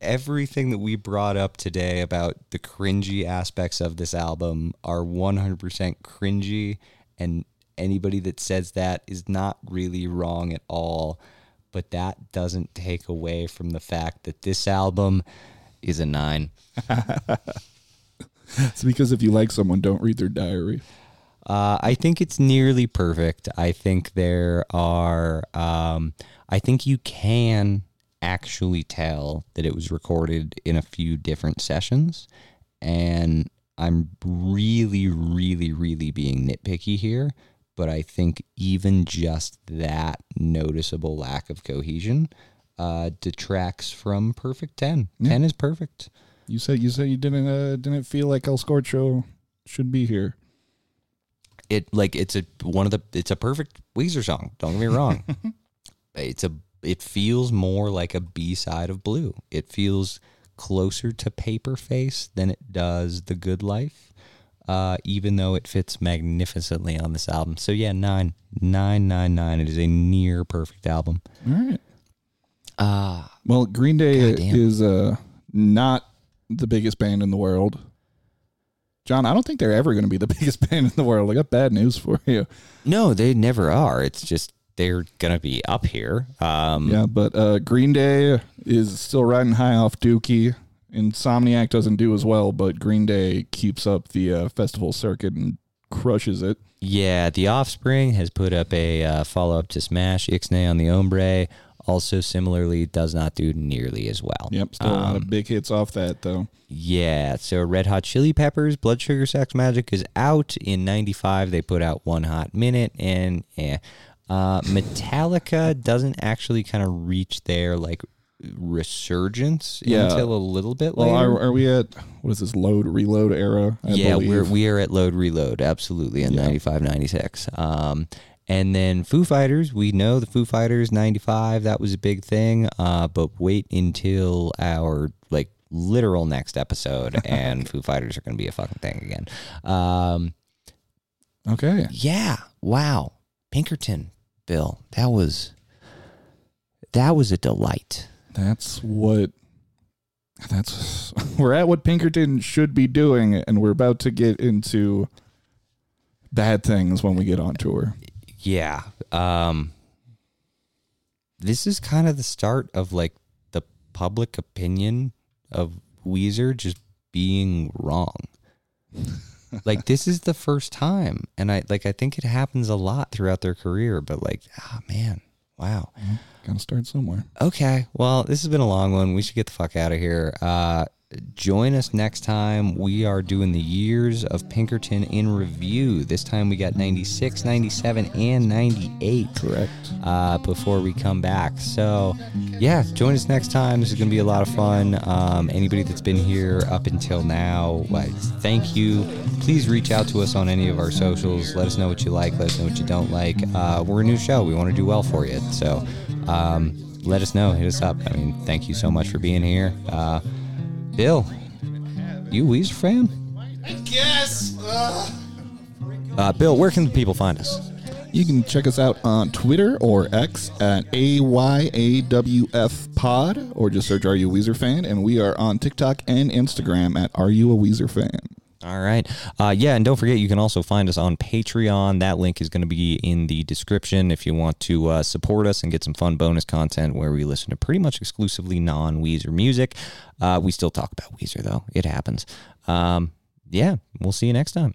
everything that we brought up today about the cringy aspects of this album are 100% cringy and anybody that says that is not really wrong at all but that doesn't take away from the fact that this album is a 9 It's because if you like someone, don't read their diary. Uh, I think it's nearly perfect. I think there are. Um, I think you can actually tell that it was recorded in a few different sessions, and I'm really, really, really being nitpicky here. But I think even just that noticeable lack of cohesion uh, detracts from perfect ten. Ten is perfect. You said you said you didn't uh, didn't feel like El Scorcho should be here. it like it's a one of the it's a perfect Weezer song. Don't get me wrong. it's a it feels more like a B side of Blue. It feels closer to Paper Face than it does The Good Life. Uh, even though it fits magnificently on this album. So yeah, nine, nine, nine, nine. It is a near perfect album. All right. Ah, Well, Green Day Goddamn. is uh, not the biggest band in the world. John, I don't think they're ever going to be the biggest band in the world. I got bad news for you. no, they never are. It's just they're gonna be up here. Um, Yeah, but uh, Green Day is still riding high off Dookie. Insomniac doesn't do as well, but Green Day keeps up the uh, festival circuit and crushes it. Yeah, The Offspring has put up a uh, follow up to Smash Ixnay on the Hombre. Also, similarly, does not do nearly as well. Yep, still a lot Um, of big hits off that though. Yeah, so Red Hot Chili Peppers, Blood Sugar Sex Magik is out in 95. They put out One Hot Minute, and yeah. Uh, Metallica doesn't actually kind of reach their like resurgence Yeah. until a little bit Well, later. are, are we at what is this load reload era? I yeah, believe. we're we are at load reload absolutely in Yeah. 95 96. Um and then Foo Fighters, we know the Foo Fighters 95 that was a big thing, uh but wait until our like literal next episode and Foo Fighters are going to be a fucking thing again. Um okay. yeah, wow. Pinkerton, Bill. That was that was a delight. That's what. That's we're at what Pinkerton should be doing, and we're about to get into bad things when we get on tour. Yeah. Um this is kind of the start of like the public opinion of Weezer just being wrong. like this is the first time and I like I think it happens a lot throughout their career but like ah man. Wow. Gotta start somewhere. Okay. Well, this has been a long one. We should get the fuck out of here. Uh, join us next time. We are doing the years of Pinkerton in review. This time we got 96, 97, and 98 Correct. uh, before we come back. So, yeah, join us next time. This is going to be a lot of fun. Um, anybody that's been here up until now, like, thank you. Please reach out to us on any of our socials. Let us know what you like. Let us know what you don't like. Uh, we're a new show. We want to do well for you. So, um, let us know. Hit us up. I mean, thank you so much for being here. Uh, Bill, you Weezer fan? Yes. Uh, Bill, where can the people find us? You can check us out on Twitter or X at AYAWF Pod, or just search Are You a Weezer Fan? And we are on TikTok and Instagram at Are You a Weezer Fan? All right. Uh, yeah, and don't forget, you can also find us on Patreon. That link is going to be in the description if you want to uh, support us and get some fun bonus content where we listen to pretty much exclusively non Weezer music. Uh, we still talk about Weezer, though. It happens. Um, yeah, we'll see you next time.